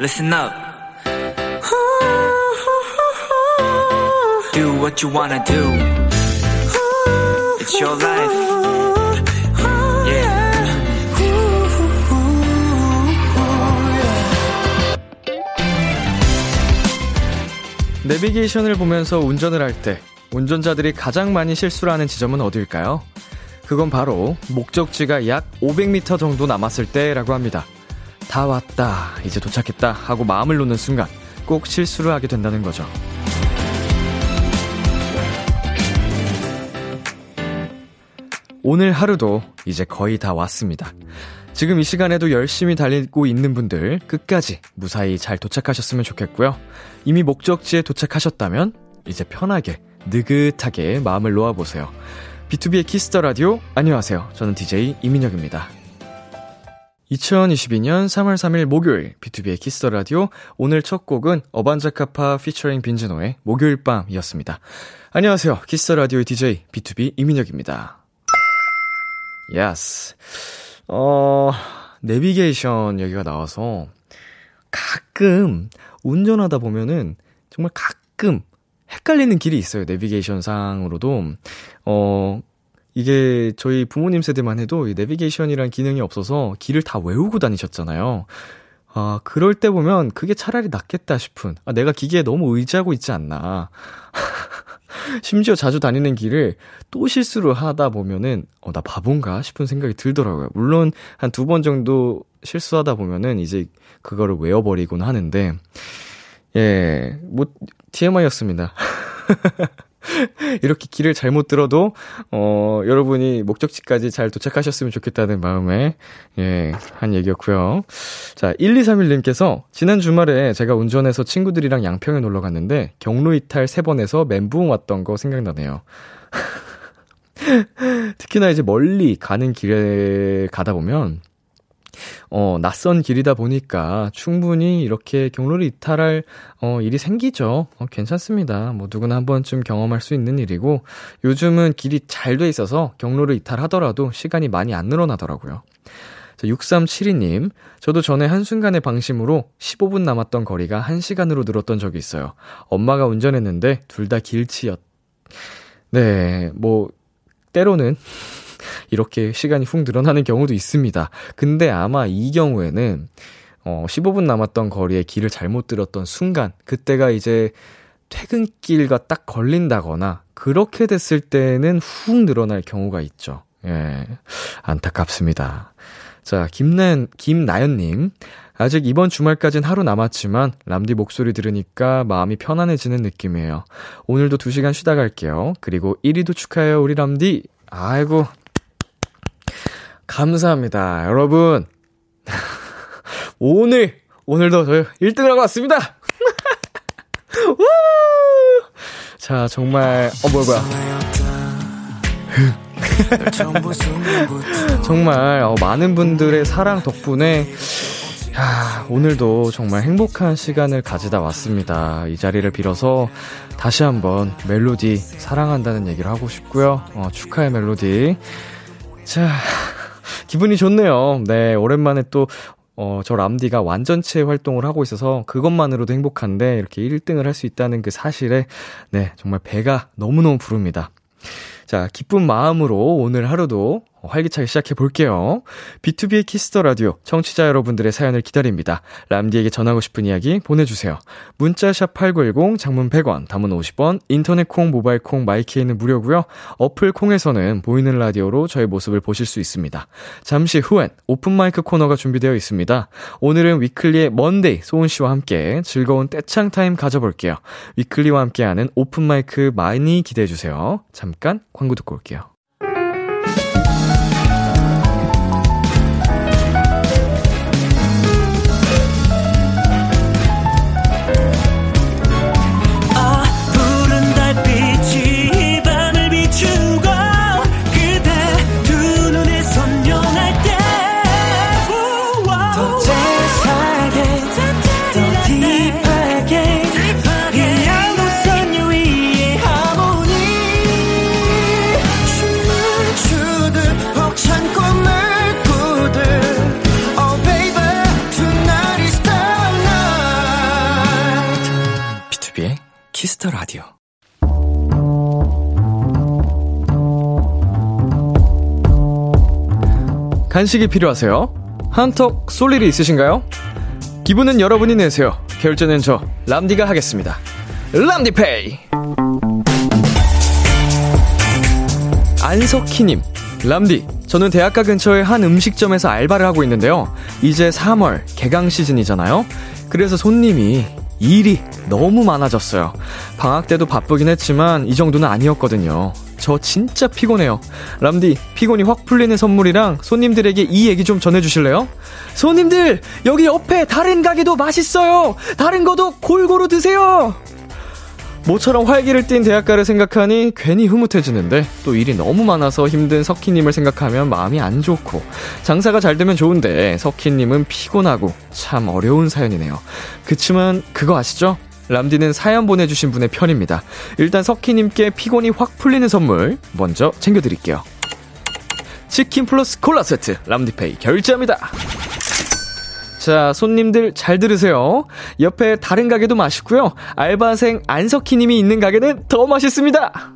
listen up. Do what you wanna do. It's your life. Yeah. 내비게이션을 보면서 운전을 할 때 운전자들이 가장 많이 실수를 하는 지점은 어디일까요? 그건 바로 목적지가 약 500m 정도 남았을 때라고 합니다. 다 왔다, 이제 도착했다 하고 마음을 놓는 순간 꼭 실수를 하게 된다는 거죠. 오늘 하루도 이제 거의 다 왔습니다. 지금 이 시간에도 열심히 달리고 있는 분들 끝까지 무사히 잘 도착하셨으면 좋겠고요. 이미 목적지에 도착하셨다면 이제 편하게 느긋하게 마음을 놓아보세요. B2B의 키스터 라디오 안녕하세요. 저는 DJ 이민혁입니다. 2022년 3월 3일 목요일 B2B의 키스터 라디오 오늘 첫 곡은 어반자카파 피처링 빈지노의 목요일 밤이었습니다. 안녕하세요. Kiss the Radio의 DJ BTOB 이민혁입니다. Yes. 어, 내비게이션 얘기가 나와서 가끔 운전하다 보면은 정말 가끔 헷갈리는 길이 있어요. 내비게이션 상으로도. 어, 이게 저희 부모님 세대만 해도 이 내비게이션이란 기능이 없어서 길을 다 외우고 다니셨잖아요. 아, 그럴 때 보면 그게 차라리 낫겠다 싶은, 아, 내가 기계에 너무 의지하고 있지 않나. 심지어 자주 다니는 길을 또 실수를 하다 보면은, 어, 나 바본가 싶은 생각이 들더라고요. 물론 한 두 번 정도 실수하다 보면은 이제 그거를 외워버리곤 하는데, 예, 뭐, TMI였습니다. 이렇게 길을 잘못 들어도, 어, 여러분이 목적지까지 잘 도착하셨으면 좋겠다는 마음에, 예, 한 얘기였고요. 자, 1231님께서, 지난 주말에 제가 운전해서 친구들이랑 양평에 놀러 갔는데, 경로 이탈 3번에서 멘붕 왔던 거 생각나네요. 특히나 이제 멀리 가는 길에 가다 보면, 어, 낯선 길이다 보니까 충분히 이렇게 경로를 이탈할, 어, 일이 생기죠. 어, 괜찮습니다. 뭐 누구나 한 번쯤 경험할 수 있는 일이고, 요즘은 길이 잘 돼 있어서 경로를 이탈하더라도 시간이 많이 안 늘어나더라고요. 자, 6372님, 저도 전에 한순간의 방심으로 15분 남았던 거리가 1시간으로 늘었던 적이 있어요. 엄마가 운전했는데 둘 다 길치였. 네, 뭐, 때로는 이렇게 시간이 훅 늘어나는 경우도 있습니다. 근데 아마 이 경우에는 어 15분 남았던 거리에 길을 잘못 들었던 순간 그때가 이제 퇴근길과 딱 걸린다거나 그렇게 됐을 때는 훅 늘어날 경우가 있죠. 예. 안타깝습니다. 자, 김나연, 김나연님. 아직 이번 주말까진 하루 남았지만, 람디 목소리 들으니까 마음이 편안해지는 느낌이에요. 오늘도 2시간 쉬다 갈게요. 그리고 1위도 축하해요, 우리 람디. 아이고, 감사합니다. 여러분. 오늘, 오늘도 저 1등을 하고 왔습니다! 자, 정말, 어, 뭐야, 뭐야. 정말, 어, 많은 분들의 사랑 덕분에, 야, 오늘도 정말 행복한 시간을 가지다 왔습니다. 이 자리를 빌어서 다시 한번 멜로디 사랑한다는 얘기를 하고 싶고요. 어, 축하의 멜로디. 자, 기분이 좋네요. 네, 오랜만에 또, 어, 저 람디가 완전체 활동을 하고 있어서 그것만으로도 행복한데 이렇게 1등을 할 수 있다는 그 사실에, 네, 정말 배가 너무너무 부릅니다. 자, 기쁜 마음으로 오늘 하루도 활기차게 시작해 볼게요. B2B의 키스터 라디오 청취자 여러분들의 사연을 기다립니다. 람디에게 전하고 싶은 이야기 보내주세요. 문자샵 8910 장문 100원, 단문 50원, 인터넷 콩, 모바일 콩, 마이케이는 무료고요. 어플 콩에서는 보이는 라디오로 저의 모습을 보실 수 있습니다. 잠시 후엔 오픈 마이크 코너가 준비되어 있습니다. 오늘은 위클리의 먼데이 소은 씨와 함께 즐거운 떼창 타임 가져볼게요. 위클리와 함께하는 오픈 마이크 많이 기대해 주세요. 잠깐 광고 듣고 올게요. Kiss the Radio. 간식이 필요하세요? 한턱 쏠 일이 있으신가요? 기분은 여러분이 내세요. 결제는 저 람디가 하겠습니다. 람디페이. 안석희님, 람디. 저는 대학가 근처의 한 음식점에서 알바를 하고 있는데요. 이제 3월 개강 시즌이잖아요. 그래서 손님이 일이 너무 많아졌어요. 방학 때도 바쁘긴 했지만 이 정도는 아니었거든요. 저 진짜 피곤해요. 람디, 피곤이 확 풀리는 선물이랑 손님들에게 이 얘기 좀 전해주실래요? 손님들, 여기 옆에 다른 가게도 맛있어요! 다른 거도 골고루 드세요! 모처럼 활기를 띤 대학가를 생각하니 괜히 흐뭇해지는데 또 일이 너무 많아서 힘든 석희님을 생각하면 마음이 안 좋고 장사가 잘 되면 좋은데 석희님은 피곤하고 참 어려운 사연이네요. 그치만 그거 아시죠? 람디는 사연 보내주신 분의 편입니다. 일단 석희님께 피곤이 확 풀리는 선물 먼저 챙겨드릴게요. 치킨 플러스 콜라 세트 람디페이 결제합니다. 자, 손님들 잘 들으세요. 옆에 다른 가게도 맛있고요. 알바생 안석희 님이 있는 가게는 더 맛있습니다.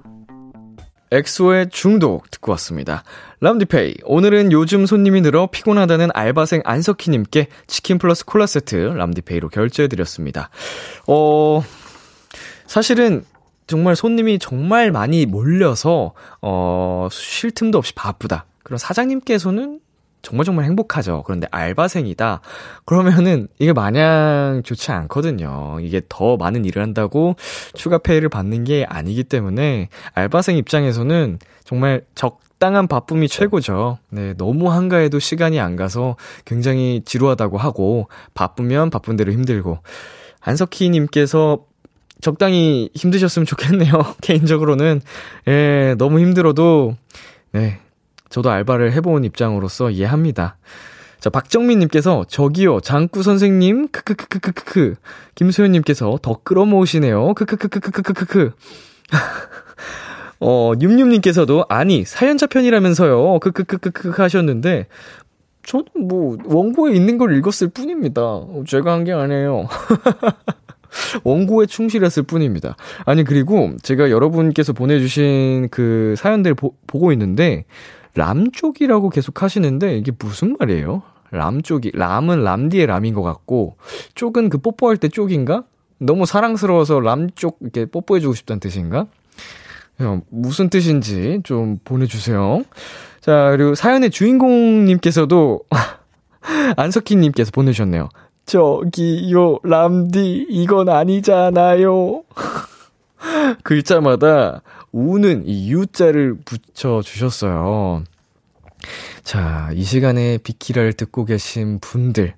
엑소의 중독 듣고 왔습니다. 람디페이. 오늘은 요즘 손님이 늘어 피곤하다는 알바생 안석희님께 치킨 플러스 콜라 세트 람디페이로 결제해드렸습니다. 어, 사실은 정말 손님이 정말 많이 몰려서, 어, 쉴 틈도 없이 바쁘다. 그런 사장님께서는 정말 정말 행복하죠. 그런데 알바생이다. 그러면은 이게 마냥 좋지 않거든요. 이게 더 많은 일을 한다고 추가 페이를 받는 게 아니기 때문에 알바생 입장에서는 정말 적당한 바쁨이 최고죠. 네, 너무 한가해도 시간이 안 가서 굉장히 지루하다고 하고 바쁘면 바쁜 대로 힘들고 안석희 님께서 적당히 힘드셨으면 좋겠네요. 개인적으로는 예, 너무 힘들어도 네, 저도 알바를 해본 입장으로서 이해합니다. 자, 박정민님께서, 저기요, 장구 선생님, 크크크크크크크. 김소연님께서, 더 끌어모으시네요. 크크크크크크크크. 어, 윰윰님께서도, 아니, 사연자 편이라면서요. 크크크크크 하셨는데, 저도 뭐, 원고에 있는 걸 읽었을 뿐입니다. 제가 한 게 아니에요. 원고에 충실했을 뿐입니다. 아니, 그리고 제가 여러분께서 보내주신 그 사연들 보, 보고 있는데, 람 쪽이라고 계속 하시는데 이게 무슨 말이에요? 람 쪽이 람은 람디의 람인 것 같고 쪽은 그 뽀뽀할 때 쪽인가? 너무 사랑스러워서 람쪽 이렇게 뽀뽀해주고 싶다는 뜻인가? 무슨 뜻인지 좀 보내주세요. 자 그리고 사연의 주인공님께서도 안석희님께서 보내주셨네요. 저기요 람디 이건 아니잖아요. 글자마다 우는 이 U자를 붙여주셨어요. 자, 이 시간에 비키라를 듣고 계신 분들.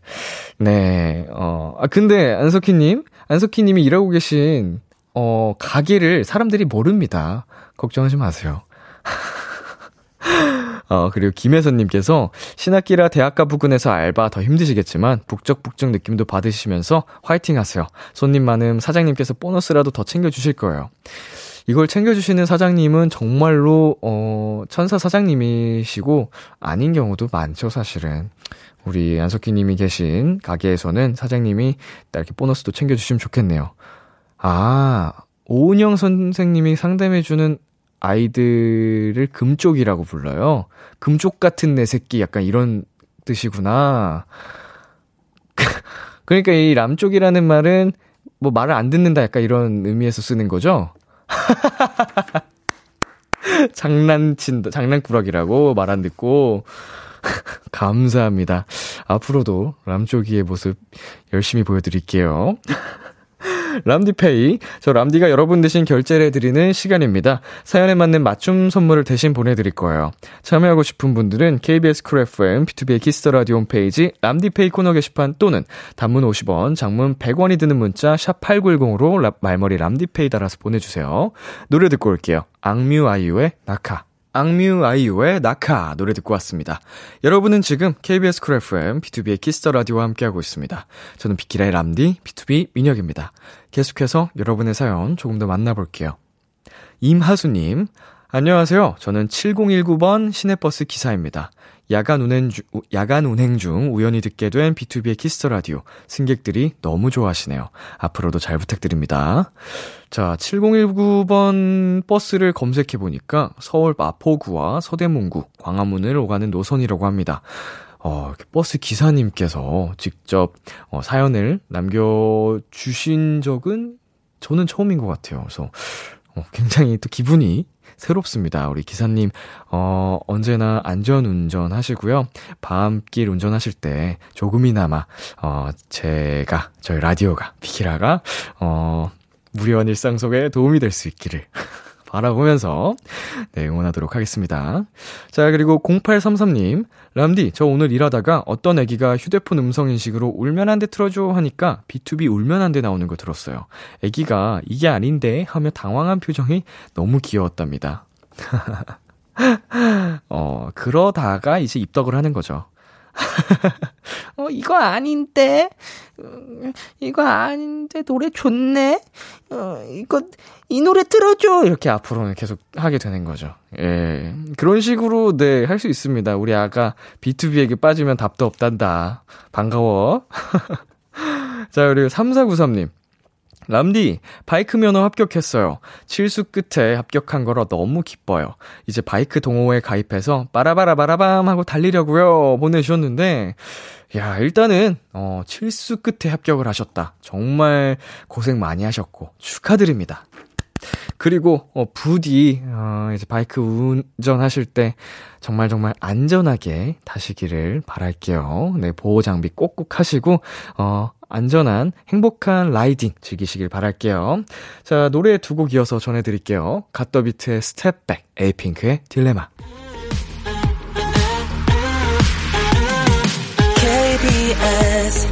네, 어, 아, 근데 안석희님, 안석희님이 일하고 계신, 어, 가게를 사람들이 모릅니다. 걱정하지 마세요. 어, 그리고 김혜선님께서 신학기라 대학가 부근에서 알바 더 힘드시겠지만 북적북적 느낌도 받으시면서 화이팅 하세요. 손님 많음 사장님께서 보너스라도 더 챙겨주실 거예요. 이걸 챙겨주시는 사장님은 정말로, 어, 천사 사장님이시고, 아닌 경우도 많죠, 사실은. 우리 안석기 님이 계신 가게에서는 사장님이 딱 이렇게 보너스도 챙겨주시면 좋겠네요. 아, 오은영 선생님이 상담해주는 아이들을 금쪽이라고 불러요. 금쪽 같은 내 새끼 약간 이런 뜻이구나. 그러니까 이 람쪽이라는 말은 뭐 말을 안 듣는다 약간 이런 의미에서 쓰는 거죠. 장난친다, 장난꾸러기라고 말 안 듣고. 감사합니다. 앞으로도 람쪽이의 모습 열심히 보여드릴게요. 람디페이. 저 람디가 여러분 대신 결제를 해드리는 시간입니다. 사연에 맞는 맞춤 선물을 대신 보내드릴 거예요. 참여하고 싶은 분들은 KBS 쿨 FM, B2B의 키스터 라디오 홈페이지 람디페이 코너 게시판 또는 단문 50원, 장문 100원이 드는 문자 샵 8910으로 말머리 람디페이 달아서 보내주세요. 노래 듣고 올게요. 악뮤 아이유의 낙하. 악뮤 아이유의 낙하 노래 듣고 왔습니다. 여러분은 지금 KBS 쿨 FM, B2B의 키스터 라디오와 함께하고 있습니다. 저는 비키라의 람디, BTOB 민혁입니다. 계속해서 여러분의 사연 조금 더 만나볼게요. 임하수님, 안녕하세요. 저는 7019번 시내버스 기사입니다. 야간 운행 중, 야간 운행 중 우연히 듣게 된 B2B의 키스터 라디오. 승객들이 너무 좋아하시네요. 앞으로도 잘 부탁드립니다. 자, 7019번 버스를 검색해 보니까 서울 마포구와 서대문구, 광화문을 오가는 노선이라고 합니다. 어, 버스 기사님께서 직접 어, 사연을 남겨주신 적은 저는 처음인 것 같아요. 그래서 어, 굉장히 또 기분이 새롭습니다. 우리 기사님, 어, 언제나 안전 운전 하시고요. 밤길 운전하실 때 조금이나마, 어, 제가, 저희 라디오가, 비키라가, 어, 무료한 일상 속에 도움이 될 수 있기를 바라보면서 네, 응원하도록 하겠습니다. 자, 그리고 0833님, 람디, 저 오늘 일하다가 어떤 애기가 휴대폰 음성 인식으로 울면 안 돼 틀어줘 하니까 B2B 울면 안 돼 나오는 거 들었어요. 애기가 이게 아닌데 하며 당황한 표정이 너무 귀여웠답니다. 어, 그러다가 이제 입덕을 하는 거죠. 어, 이거 아닌데? 음, 이거 아닌데, 노래 좋네? 어, 이거, 이 노래 틀어줘! 이렇게 앞으로는 계속 하게 되는 거죠. 예. 그런 식으로, 네, 할 수 있습니다. 우리 아가 B2B에게 빠지면 답도 없단다. 반가워. 자, 그리고 3493님. 람디, 바이크 면허 합격했어요. 칠수 끝에 합격한 거라 너무 기뻐요. 이제 바이크 동호회 가입해서 빠라바라바라밤 하고 달리려고요. 보내주셨는데, 야, 일단은, 어, 칠수 끝에 합격을 하셨다. 정말 고생 많이 하셨고, 축하드립니다. 그리고, 어, 부디, 어, 이제 바이크 운전하실 때, 정말 정말 안전하게 타시기를 바랄게요. 네, 보호 장비 꼭꼭 하시고, 어, 안전한 행복한 라이딩 즐기시길 바랄게요. 자, 노래 두 곡 이어서 전해드릴게요. 갓더비트의 Step Back, 에이핑크의 딜레마. KBS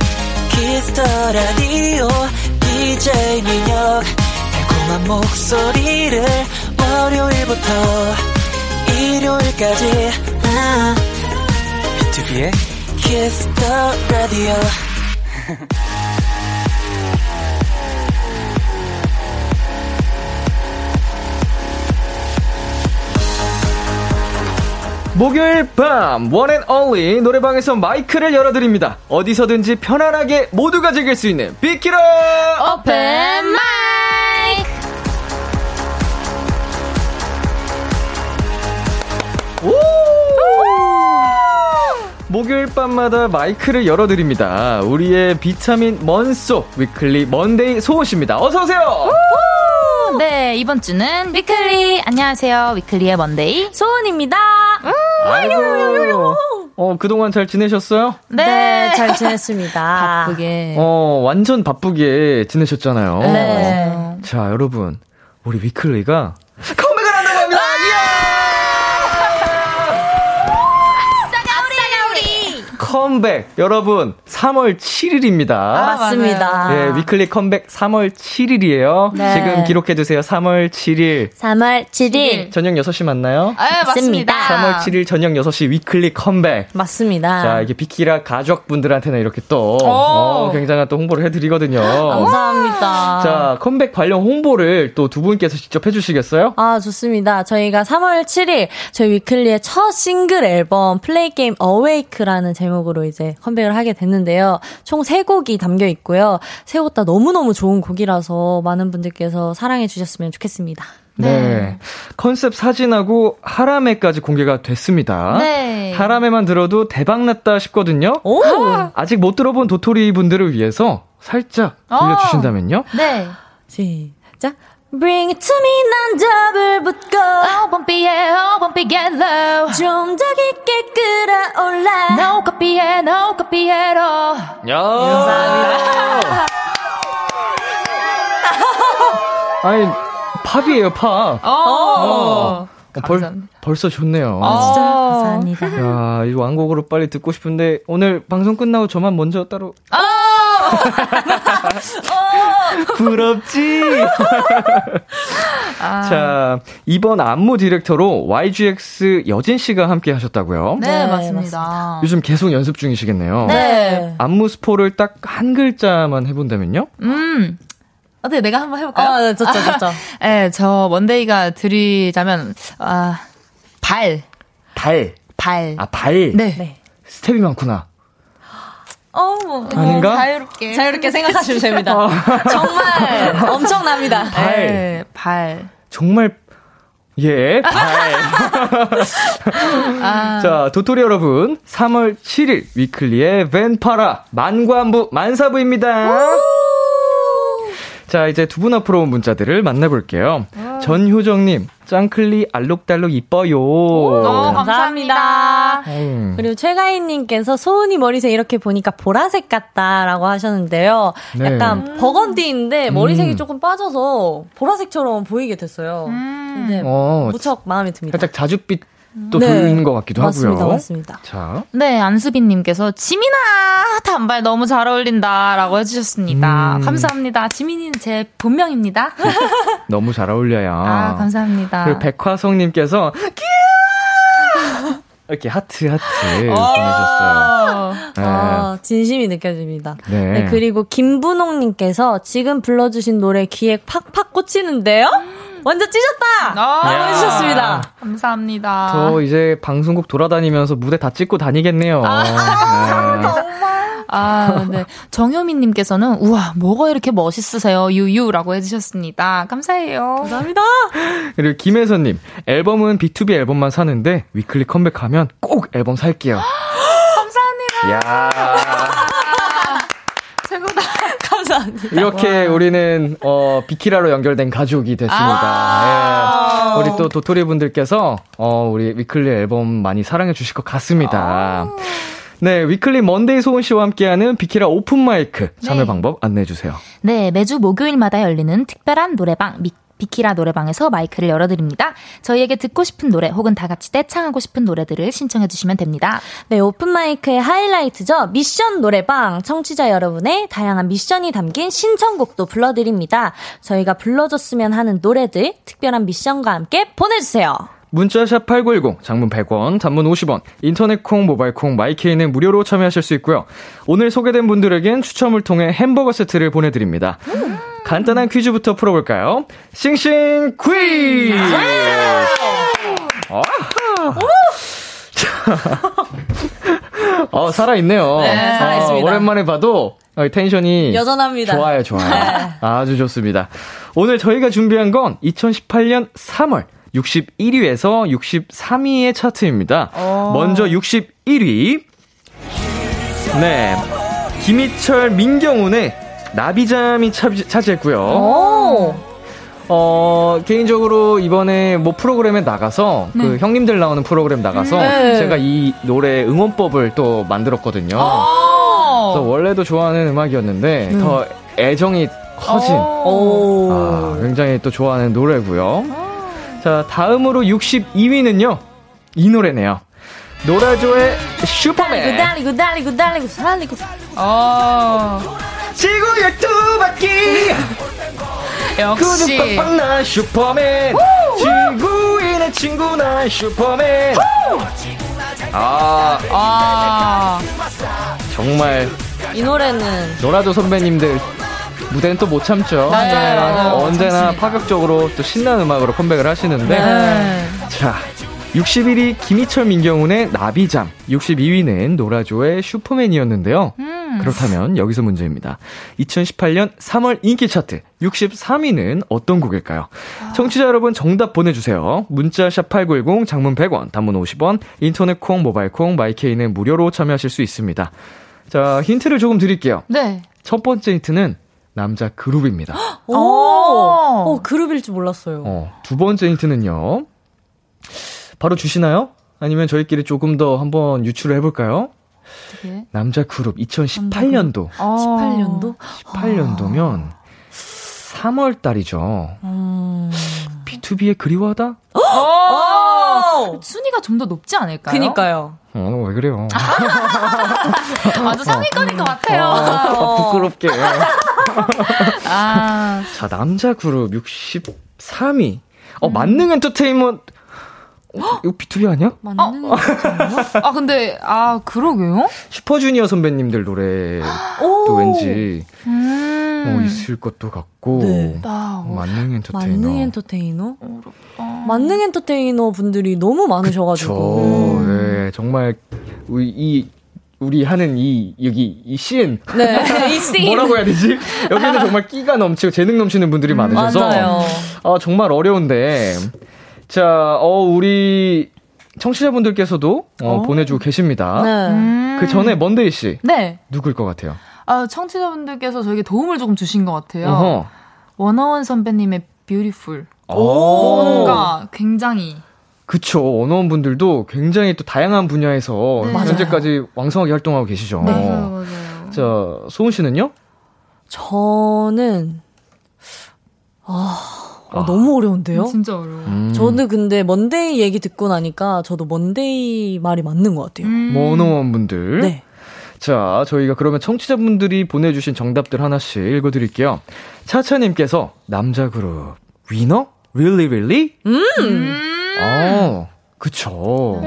Kiss the Radio DJ 민혁 달콤한 목소리를 월요일부터 일요일까지 B2B의 키스터 라디오 목요일 밤 one and only 노래방에서 마이크를 열어드립니다. 어디서든지 편안하게 모두가 즐길 수 있는 비키라 오픈 마이크 목요일 밤마다 마이크를 열어드립니다. 우리의 비타민 먼소 위클리 먼데이 소은 씨입니다. 어서오세요! 네 이번 주는 위클리 안녕하세요 위클리의 먼데이 소은입니다 아이고. 어, 그동안 잘 지내셨어요? 네, 잘 지냈습니다. 바쁘게 어, 완전 바쁘게 지내셨잖아요. 네. 자, 여러분. 우리 위클리가 컴백! 여러분, 3월 7일입니다. 아, 맞습니다. 네, 위클리 컴백 3월 7일이에요. 네. 지금 기록해 두세요. 3월 7일. 3월 7일. 저녁 6시 맞나요? 아, 맞습니다 3월 7일 저녁 6시 위클리 컴백. 맞습니다. 자, 이게 비키라 가족분들한테는 이렇게 또, 어, 굉장한 또 홍보를 해 드리거든요. 감사합니다. 자, 컴백 관련 홍보를 또 두 분께서 직접 해 주시겠어요? 아, 좋습니다. 저희가 3월 7일 저희 위클리의 첫 싱글 앨범 Play Game Awake라는 제목 으로 이제 컴백을 하게 됐는데요. 총 3곡이 담겨 있고요. 세곡 다 너무너무 좋은 곡이라서 많은 분들께서 사랑해 주셨으면 좋겠습니다. 네. 컨셉 사진하고 하람에까지 공개가 됐습니다. 네. 하람에만 들어도 대박났다 싶거든요. 오! 아직 못 들어본 도토리 분들을 위해서 살짝 들려주신다면요? 네 시작. Bring it to me, 난 더블 붙고. Oh bumpy yeah oh bumpy get low 좀 더 깊게 끌어올라. No copy yeah no copy at all 야! 감사합니다. 아니, 팝이에요, 팝. 어, 벌, 감사합니다. 벌써 좋네요. 진짜 감사합니다. 야, 이 왕곡으로 빨리 듣고 싶은데, 오늘 방송 끝나고 저만 먼저 따로. 부럽지? 자, 이번 안무 디렉터로 YGX 여진 씨가 함께 하셨다고요? 네, 네, 맞습니다 요즘 계속 연습 중이시겠네요. 네 안무 스포를 딱 한 글자만 해본다면요? 음 어때 내가 한번 해볼까요? 아, 네, 좋죠, 좋죠. 네, 저 먼데이가 드리자면 아, 발, 발. 발. 아, 발. 네. 네. 스텝이 많구나. 어, 뭐, 아닌가? 자유롭게. 자유롭게 생각하시면 됩니다. 정말 엄청납니다. 발. 네, 발. 정말 예, 발. 아, 자, 도토리 여러분, 3월 7일 위클리의 벤파라 만관부 만사부입니다. 자, 이제 두 분 앞으로 온 문자들을 만나볼게요. 전효정님, 짱클리 알록달록 이뻐요. 어, 감사합니다. 음, 그리고 최가인님께서 소은이 머리색 이렇게 보니까 보라색 같다라고 하셨는데요. 네. 약간 버건디인데 머리색이 음. 조금 빠져서 보라색처럼 보이게 됐어요. 근데 어, 무척 마음에 듭니다. 살짝 자줏빛 또 네. 돌리는 것 같기도 맞습니다, 하고요. 맞습니다. 자, 네, 안수빈님께서 지민아 단발 너무 잘 어울린다라고 해주셨습니다. 음. 감사합니다. 지민이는 제 본명입니다. 너무 잘 어울려요. 아, 감사합니다. 그리고 백화성님께서! 이렇게 하트 하트 보내셨어요. 네. 아, 진심이 느껴집니다. 네. 네, 그리고 김분홍님께서 지금 불러주신 노래 귀에 팍팍 꽂히는데요? 완전 찢었다! 아, 라고 해주셨습니다. 감사합니다. 저 이제 방송국 돌아다니면서 무대 다 찍고 다니겠네요. 네. 아, 네. 정효민님께서는, 우와, 뭐가 이렇게 멋있으세요, 유유 라고 해주셨습니다. 감사해요. 감사합니다. 그리고 김혜선님, 앨범은 B2B 앨범만 사는데 위클리 컴백하면 꼭 앨범 살게요. 감사합니다. 야. 감사합니다. 이렇게 우리는 어 비키라로 연결된 가족이 됐습니다. 아. 예. 우리 또 도토리 분들께서 어 우리 위클리 앨범 많이 사랑해 주실 것 같습니다. 네, 위클리 먼데이 소은 씨와 함께하는 비키라 오픈 마이크 참여 네. 방법 안내해 주세요. 네, 매주 목요일마다 열리는 특별한 노래방, 미, 비키라 노래방에서 마이크를 열어드립니다. 저희에게 듣고 싶은 노래 혹은 다 같이 떼창하고 싶은 노래들을 신청해주시면 됩니다. 네, 오픈마이크의 하이라이트죠. 미션 노래방. 청취자 여러분의 다양한 미션이 담긴 신청곡도 불러드립니다. 저희가 불러줬으면 하는 노래들, 특별한 미션과 함께 보내주세요. 문자샵 8910, 장문 100원, 단문 50원, 인터넷 콩, 모바일 콩, 마이케이는 무료로 참여하실 수 있고요. 오늘 소개된 분들에겐 추첨을 통해 햄버거 세트를 보내드립니다. 간단한 퀴즈부터 풀어볼까요? 싱싱 퀴즈! 어, 살아있네요. 네, 살아있습니다. 어, 오랜만에 봐도 어, 텐션이 여전합니다. 좋아요, 좋아요. 아주 좋습니다. 오늘 저희가 준비한 건 2018년 3월 61위에서 63위의 차트입니다. 먼저 61위. 네. 김희철, 민경훈의 나비잠이 차, 차지했고요. 오! 어, 개인적으로 이번에 뭐 프로그램에 나가서 그 형님들 나오는 프로그램 나가서 네. 제가 이 노래 응원법을 또 만들었거든요. 어. 그래서 원래도 좋아하는 음악이었는데 더 애정이 커진 오. 아, 굉장히 또 좋아하는 노래고요. 자, 다음으로 62위는요. 이 노래네요. 노라조의 슈퍼맨. 구달리고 달리고 달리고 살리고 어, 지구의 두 바퀴. 역시. 구두 난 슈퍼맨. 지구인의 친구 난 슈퍼맨. 아, 아, 정말 이 노래는 노라조 선배님들 무대는 또 못 참죠. 맞아요, 네, 맞아요. 언제나 파격적으로 또 신나는 음악으로 컴백을 하시는데. 네. 자, 61위 김희철 민경훈의 나비잠, 62위는 노라조의 슈퍼맨이었는데요. 음. 그렇다면 여기서 문제입니다. 2018년 3월 인기 차트 63위는 어떤 곡일까요? 청취자 여러분 정답 보내주세요. 문자 샵8910 장문 100원, 단문 50원, 인터넷 콩, 모바일 콩, 마이케이는 무료로 참여하실 수 있습니다. 자, 힌트를 조금 드릴게요. 네. 첫 번째 힌트는 남자 그룹입니다. 오, 오. 오 그룹일 줄 몰랐어요. 어, 두 번째 힌트는요. 바로 주시나요? 아니면 저희끼리 조금 더 한번 유출을 해볼까요? 어떻게? 남자 그룹 2018년도. 어. 18년도? 18년도면 3월 달이죠. 음. B2B의 그리워하다? 어. 순위가 좀 더 높지 않을까요? 그니까요. 어, 왜 그래요? 아주 상위권인 것 같아요. 아, 부끄럽게. 아, 자, 남자 그룹 63위. 어, 만능 엔터테인먼트. 어, 이거 B2B 아니야? 맞는 거아 근데 아 그러게요. 슈퍼주니어 선배님들 노래 또 왠지 음. 어, 있을 것도 같고 네. 나 만능 엔터테이너. 만능 엔터테이너? 어렵다. 만능 엔터테이너 분들이 너무 많으셔가지고. 그쵸. 네, 정말 우리 이 우리 하는 이 여기 이 씬 네, 이 씬. 뭐라고 해야 되지? 여기는 정말 끼가 넘치고 재능 넘치는 분들이 많으셔서 맞아요. 아, 정말 어려운데 자, 어 우리 청취자분들께서도 어, 어. 보내주고 계십니다. 네. 음. 그 전에 먼데이 씨 네. 누굴 것 같아요? 아, 청취자분들께서 저에게 도움을 조금 주신 것 같아요. 어허. 워너원 선배님의 Beautiful. 오. 뭔가 굉장히 그쵸. 워너원 분들도 굉장히 또 다양한 분야에서 네. 현재까지 왕성하게 활동하고 계시죠. 맞아요. 자, 소은 씨는요? 저는, 아, 어, 아. 너무 어려운데요? 진짜 어려워. 음. 저는 근데 먼데이 얘기 듣고 나니까 저도 먼데이 말이 맞는 것 같아요. 음. 뭐 워너원 분들. 네. 자, 저희가 그러면 청취자분들이 보내주신 정답들 하나씩 읽어드릴게요. 차차님께서 남자 그룹 위너? Really, really? 음. 어, 그쵸.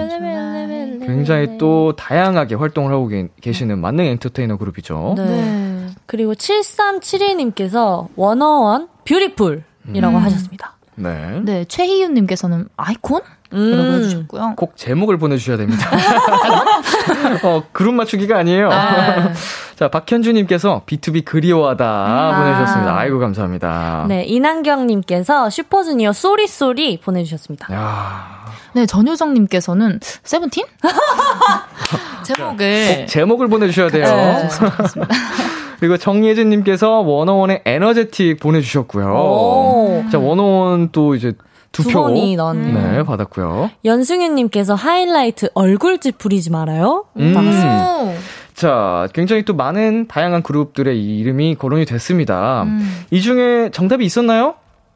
굉장히 또 다양하게 활동을 하고 계- 계시는 만능 엔터테이너 그룹이죠. 네. 네. 그리고 7372님께서 원어원 뷰티풀이라고 음. 하셨습니다. 네. 네, 최희윤님께서는 아이콘? 음. 라고 해주셨고요. 꼭 제목을 보내주셔야 됩니다. 어, 그룹 맞추기가 아니에요. 아. 자, 박현주님께서 B2B 그리워하다 보내주셨습니다. 아이고, 감사합니다. 네, 이난경님께서 슈퍼주니어 Sorry Sorry 보내주셨습니다. 야 네, 전효정님께서는 세븐틴? 제목을. 꼭 제목을 보내주셔야 돼요. 네. 그리고 정예진님께서 워너원의 Energetic 보내주셨고요. 오. 자, 워너원 또 이제 두 두 표. 번이 나왔네요. 네, 받았고요. 연승윤님께서 하이라이트 얼굴 찌푸리지 말아요. 음. 오. 자, 굉장히 또 많은 다양한 그룹들의 이 이름이 거론이 됐습니다. 음. 이 중에 정답이 있었나요?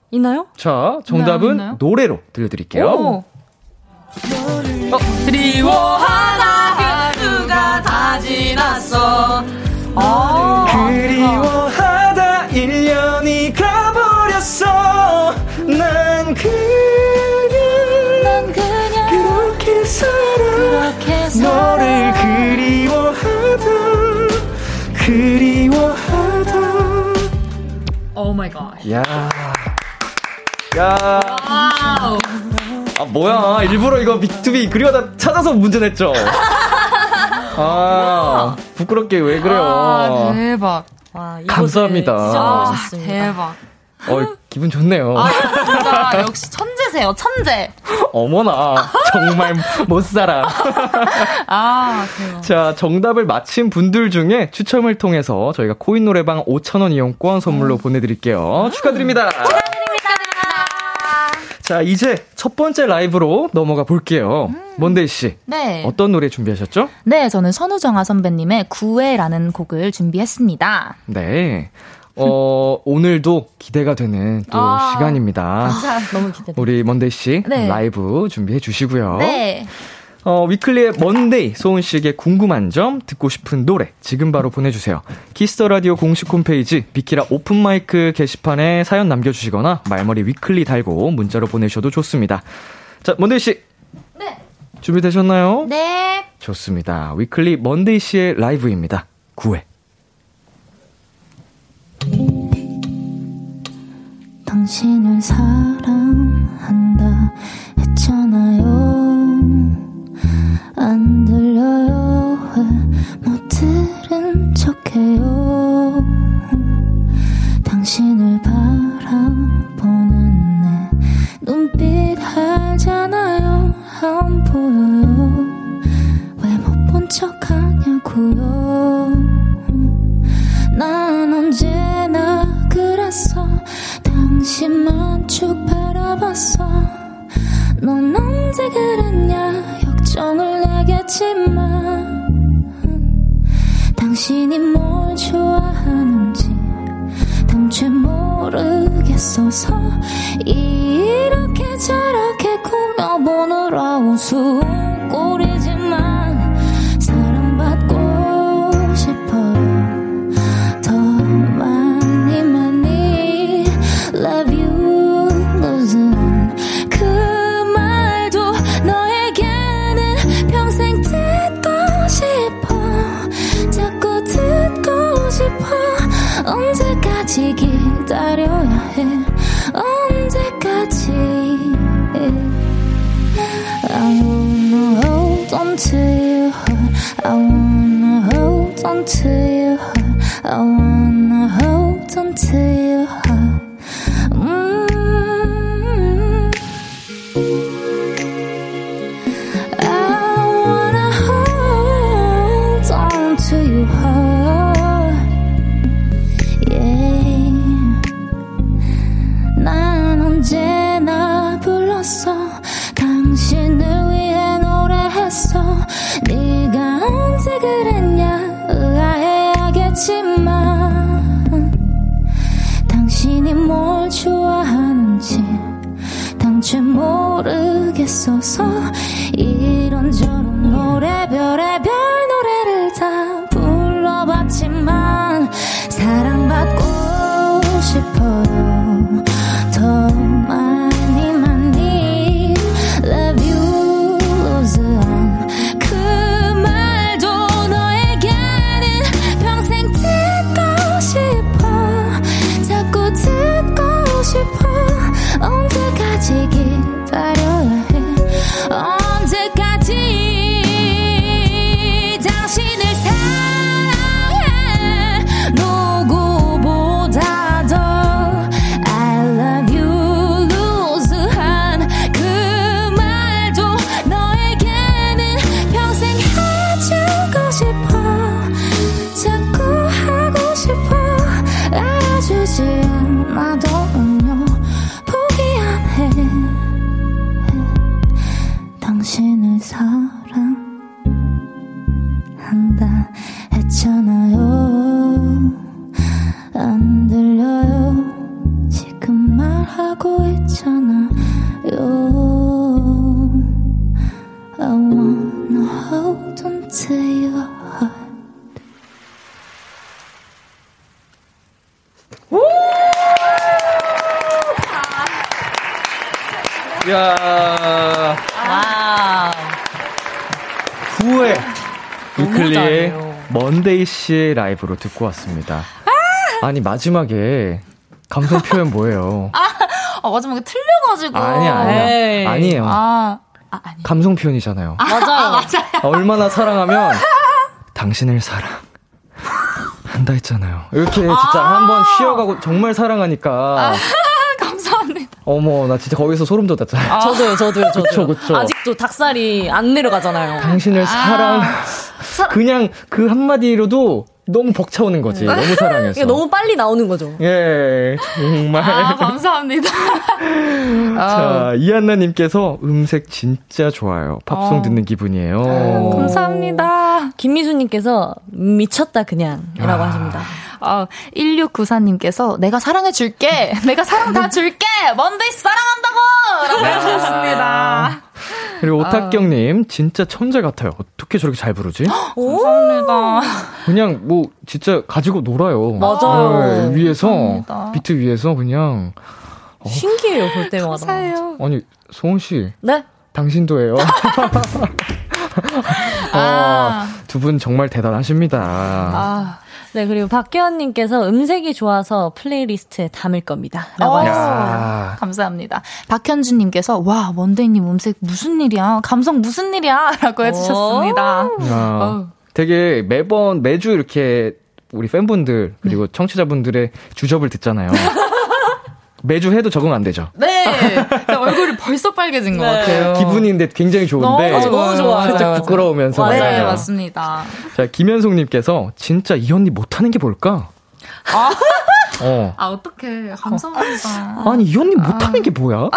있나요? 자, 정답은 있나요? 노래로 들려드릴게요. 오. 그리워하다 하루가 다 지났어. 아, 그리워 Oh my God. 야. 야. 와우. 아, 뭐야. 일부러 이거 비투비 그리워하다 찾아서 문제 냈죠? 아, 부끄럽게 왜 그래요? 아, 대박. 와, 감사합니다. 아. 대박. 어, 기분 좋네요. 아, 진짜 역시 천재세요, 천재. 어머나, 정말 못 살아. 아, 대박. 자, 정답을 맞힌 분들 중에 추첨을 통해서 저희가 코인 노래방 5,000원 이용권 선물로 보내드릴게요. 축하드립니다. 자, 이제 첫 번째 라이브로 넘어가 볼게요. 먼데이 씨, 네. 어떤 노래 준비하셨죠? 네, 저는 선우정아 선배님의 구애라는 곡을 준비했습니다. 네. 어, 오늘도 기대가 되는 또 아. 시간입니다. 너무 기대돼. 우리 먼데이 씨 네. 라이브 준비해 주시고요. 네. 어, 위클리의 먼데이 소은 씨에게 궁금한 점 듣고 싶은 노래 지금 바로 보내주세요. 키스 더 라디오 공식 홈페이지 비키라 오픈 마이크 게시판에 사연 남겨주시거나 말머리 위클리 달고 문자로 보내셔도 좋습니다. 자, 먼데이 씨. 네. 준비되셨나요? 네. 좋습니다. 위클리 먼데이 씨의 라이브입니다. 9회. 당신을 사랑한다 했잖아요. 안 들려요. 왜 못 들은 척해요. 당신을 바라보는 내 눈빛 알잖아요. 안 보여요. 왜 못 본 척하냐고요. 난 언제나 그랬어. 당신만 쭉 바라봤어. 넌 언제 그랬냐? 역정을 내겠지만. 당신이 뭘 좋아하는지 당최 모르겠어서 이렇게 저렇게 꾸며보느라 웃음꼴이 love you 무슨 그 말도 너에게는 평생 듣고 싶어 자꾸 듣고 싶어 언제까지 기다려야 해 언제까지 I wanna hold on to heart I wanna hold on to heart I wanna hold on to your 모르 씨의 라이브로 듣고 왔습니다. 아 니 마지막에 감성 표현 뭐예요? 아, 마지막에 틀려가지고. 아니야 에이. 아니에요. 아, 아, 아니. 감성 표현이잖아요. 맞아요. 아, 얼마나 사랑하면 당신을 사랑 한다 했잖아요. 이렇게 진짜 한번 쉬어가고 정말 사랑하니까 감사합니다. 어머 나 진짜 거기서 소름 돋았잖아요. 저도요, 저도요, 저도요. 그쵸, 그쵸. 아직도 닭살이 안 내려가잖아요. 당신을 사랑 그냥 그 한마디로도 너무 벅차오는 거지. 너무 사랑해서. 너무 빨리 나오는 거죠. 예 정말. 아, 감사합니다. 아, 자, 이한나님께서 음색 진짜 좋아요. 팝송 어. 듣는 기분이에요. 감사합니다. 김미수님께서 미쳤다 그냥 이라고 아. 하십니다. 아, 1694님께서 내가 사랑해 줄게. 내가 사랑 다 줄게. 먼데이 사랑한다고! 라고 해주셨습니다. 그리고 오탁경님, 진짜 천재 같아요. 어떻게 저렇게 잘 부르지? 감사합니다. 그냥 뭐, 진짜 가지고 놀아요. 맞아요. 네, 위에서, 감사합니다. 비트 위에서 그냥, 신기해요, 볼 때마다. 감사해요. 아니, 소은씨, 네? 당신도예요. 아, 두분 정말 대단하십니다. 아. 네, 그리고 박규현님께서 음색이 좋아서 playlist에 담을 겁니다. 라고 어. 야 감사합니다. 박현주님께서, 와, 원데이님 음색 무슨 일이야? 감성 무슨 일이야? 라고 해주셨습니다. 야, 어우. 되게 매번, 매주 이렇게 우리 팬분들, 그리고 청취자분들의 주접을 듣잖아요. 매주 해도 적응 안 되죠. 네. 얼굴이 벌써 빨개진 것 네. 같아요. 기분인데 굉장히 좋은데 너무 좋아요. 살짝 맞아요. 부끄러우면서 맞아요. 네, 말이죠. 맞습니다. 자 김현숙님께서 진짜 이 언니 못하는 게 뭘까? 어. 아, 어떡해. 감사합니다. 아니 이 언니 못하는 게 뭐야?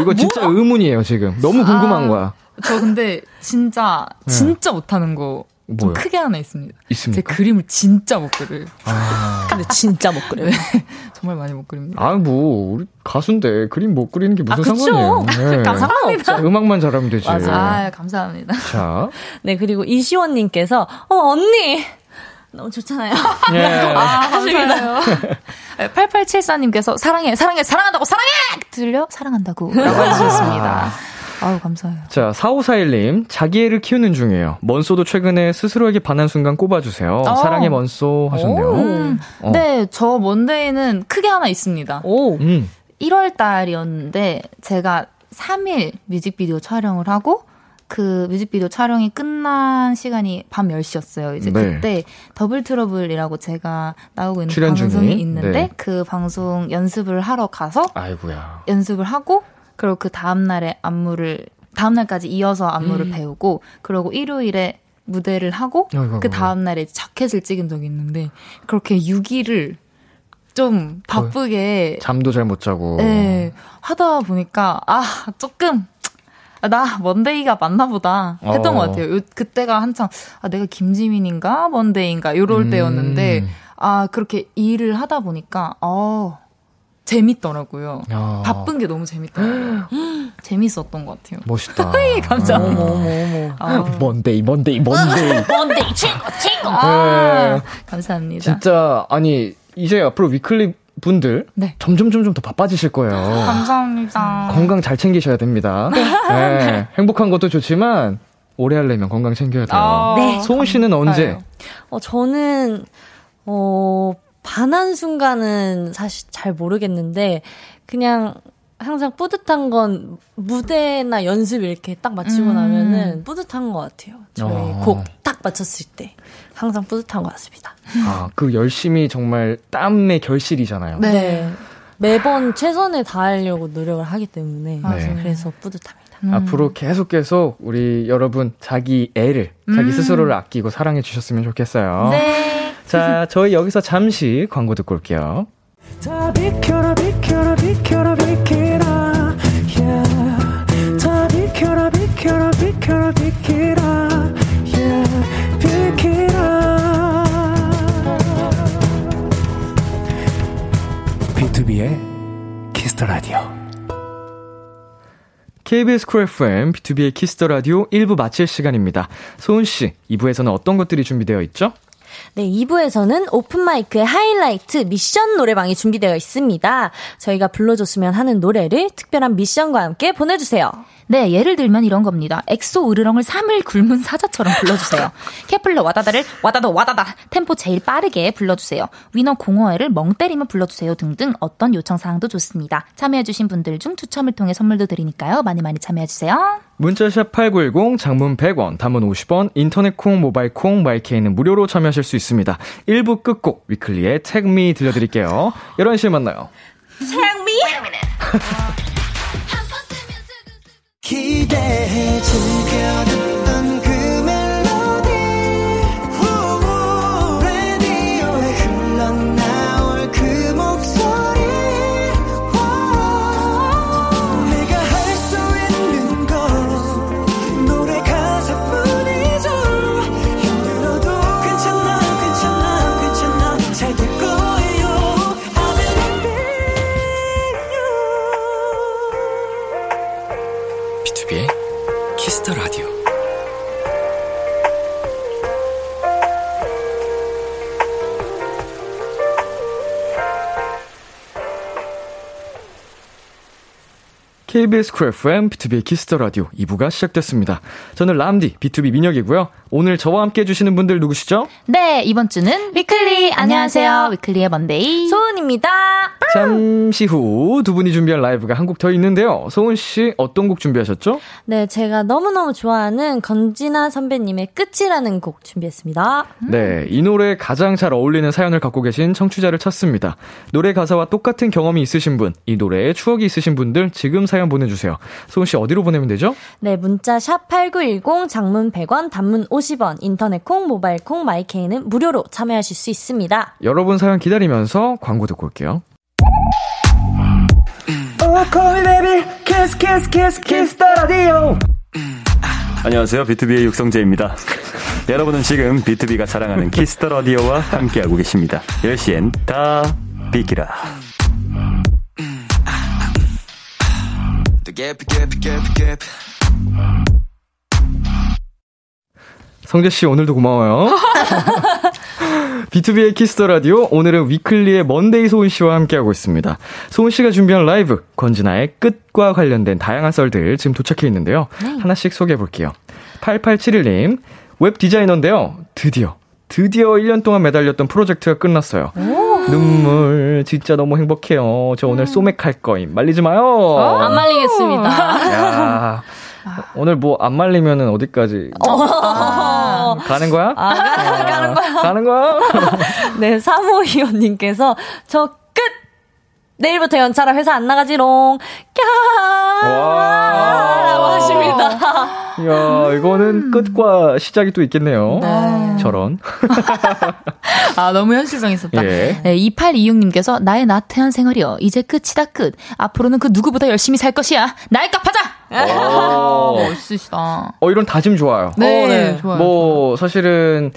이거 진짜 의문이에요 지금. 너무 궁금한 아. 거야. 저 근데 진짜, 진짜 못하는 거. 좀? 크게 하나 있습니다. 제 있습니까? 그림을 진짜 못 그려요. 아, 근데 진짜 못 그래요. 정말 많이 못 그립니다. 아 뭐 우리 가수인데 그림 못 그리는 게 무슨 아. 상관이에요? 네. 상관없죠. 음악만 잘하면 되지. 맞아. 아, 감사합니다. 자, 네, 그리고 이시원님께서, 어, 언니! 너무 좋잖아요. 예. 아, 감사해요. 8874님께서 사랑해, 사랑해, 사랑한다고, 사랑해! 들려? 사랑한다고. 라고 해주셨습니다. 아우, 감사해요. 자, 4541님, 자기 애를 키우는 중이에요. 먼소도 최근에 스스로에게 반한 순간 꼽아주세요. 어. 사랑의 먼소 하셨네요. 음, 어. 네, 저 먼데이는 크게 하나 있습니다. 오. 음. 1월 달이었는데 제가 3일 뮤직비디오 촬영을 하고 그 뮤직비디오 촬영이 끝난 시간이 밤 10시였어요. 이제 네. 그때 더블 트러블이라고 제가 나오고 있는 방송이 중인? 있는데 네. 그 방송 연습을 하러 가서 아이고야. 연습을 하고 그리고 그 다음 날에 안무를 다음 날까지 이어서 안무를 배우고 그리고 일요일에 무대를 하고 음. 아이고, 그 아이고. 다음 날에 자켓을 찍은 적이 있는데 그렇게 6일을 좀 바쁘게 잠도 잘 못 자고. 네, 하다 보니까, 아, 조금, 아, 나 먼데이가 맞나 보다 했던 어. 것 같아요. 요, 그때가 한창, 아, 내가 김지민인가? 먼데이인가? 요럴 음. 때였는데, 아, 그렇게 일을 하다 보니까, 어, 재밌더라고요. 야. 바쁜 게 너무 재밌더라고요. 재밌었던 것 같아요. 멋있다. 감사합니다. 어머, 어머, 어머. 아, 먼데이, 먼데이, 먼데이. 뭔데, 친구, 친구! 아, 네. 감사합니다. 진짜, 아니, 이제 앞으로 위클리 분들 네. 점점 점점 더 바빠지실 거예요. 감사합니다. 건강 잘 챙기셔야 됩니다. 네. 행복한 것도 좋지만 오래 하려면 건강 챙겨야 돼요. 아, 네. 소은 씨는 언제? 어, 저는, 어, 반한 순간은 사실 잘 모르겠는데, 그냥 항상 뿌듯한 건 무대나 연습 이렇게 딱 마치고 음. 나면은 뿌듯한 것 같아요. 저희 어. 곡딱 마쳤을 때. 항상 뿌듯한 것 같습니다. 아, 그 열심히 정말 땀의 결실이잖아요. 네. 매번 최선을 다하려고 노력을 하기 때문에. 맞아요. 그래서 뿌듯합니다. 음. 앞으로 계속 계속 우리 여러분 자기 애를 자기 음. 스스로를 아끼고 사랑해 주셨으면 좋겠어요. 네. 자, 저희 여기서 잠시 광고 듣고 올게요. 다 비켜라 비켜라 비켜라 비켜라 yeah. 다 비켜라 비켜라 비켜라 비켜라 yeah. 비키라 비투비의 키스 더 라디오 KBS 쿨 FM, 비투비의 키스 더 라디오 1부 마칠 시간입니다. 소은 씨, 2부에서는 어떤 것들이 준비되어 있죠? 네, 2부에서는 오픈마이크의 하이라이트 미션 노래방이 준비되어 있습니다. 저희가 불러줬으면 하는 노래를 특별한 미션과 함께 보내주세요. 네, 예를 들면 이런 겁니다. 엑소 으르렁을 3일 굶은 사자처럼 불러주세요. 케플러 와다다를 와다다 와다다 템포 제일 빠르게 불러주세요. 위너 공허해를 멍 때리며 불러주세요 등등 어떤 요청사항도 좋습니다. 참여해주신 분들 중 추첨을 통해 선물도 드리니까요. 많이 많이 참여해주세요. 문자샵 8910, 장문 100원, 단문 50원, 인터넷 콩, 모바일 콩, 마이케이는 무료로 참여하실 수 있습니다. 1부 끝곡, 위클리의 Tag Me 들려드릴게요. 11시에 만나요. 기대해 즐겨듣 KBS 쿨 FM, 비투비의 키스 더 라디오 2부가 시작됐습니다. 저는 람디, B2B 민혁이고요. 오늘 저와 함께 해주시는 분들 누구시죠? 네, 이번 주는 위클리 안녕하세요. 위클리의 먼데이. 소은입니다. 잠시 후 두 분이 준비한 라이브가 한 곡 더 있는데요. 소은 씨 어떤 곡 준비하셨죠? 네, 제가 너무너무 좋아하는 권진아 선배님의 끝이라는 곡 준비했습니다. 네, 이 노래에 가장 잘 어울리는 사연을 갖고 계신 청취자를 찾습니다. 노래 가사와 똑같은 경험이 있으신 분, 이 노래에 추억이 있으신 분들 지금 사연 보내주세요. 소은 씨 어디로 보내면 되죠? 네, 문자 샵 8910 장문 100원, 단문 50원, 인터넷 콩, 모바일 콩, 마이케이는 무료로 참여하실 수 있습니다. 여러분 사연 기다리면서 광고 듣고 올게요. 안녕하세요. 비투비의 육성재입니다. 여러분은 지금 비투비가 자랑하는 키스 더 라디오와 함께하고 계십니다. 10시엔 다 비키라. Gap, gap, gap, gap. 성재 씨 오늘도 고마워요. 비투비의 키스 더 라디오 오늘은 위클리의 먼데이 소은 씨와 함께하고 있습니다. 소은 씨가 준비한 라이브 권진아의 끝과 관련된 다양한 썰들 지금 도착해 있는데요. 하나씩 소개해 볼게요. 8871님 웹 디자이너인데요. 드디어 드디어 1년 동안 매달렸던 프로젝트가 끝났어요. 눈물 진짜 너무 행복해요. 저 오늘 소맥 할 거임. 말리지 마요. 안 말리겠습니다. 야. 오늘 뭐 안 말리면은 어디까지 어. 가는 거야? 아, 가- 가는 거야. 가는 거야? 네, 352호님께서 저 끝! 내일부터 연차라 회사 안 나가지롱. 꺄! 와. 라고 하십니다. 야, 이거는 끝과 시작이 또 있겠네요. 저런. 아, 너무 현실성 있었다. 예. 네, 2826님께서 나의 나태한 생활이여. 이제 끝이다, 끝. 앞으로는 그 누구보다 열심히 살 것이야. 나의 값하자! 어. 멋있으시다. 어, 이런 다짐 좋아요. 네, 어, 네. 좋아요. 뭐, 사실은,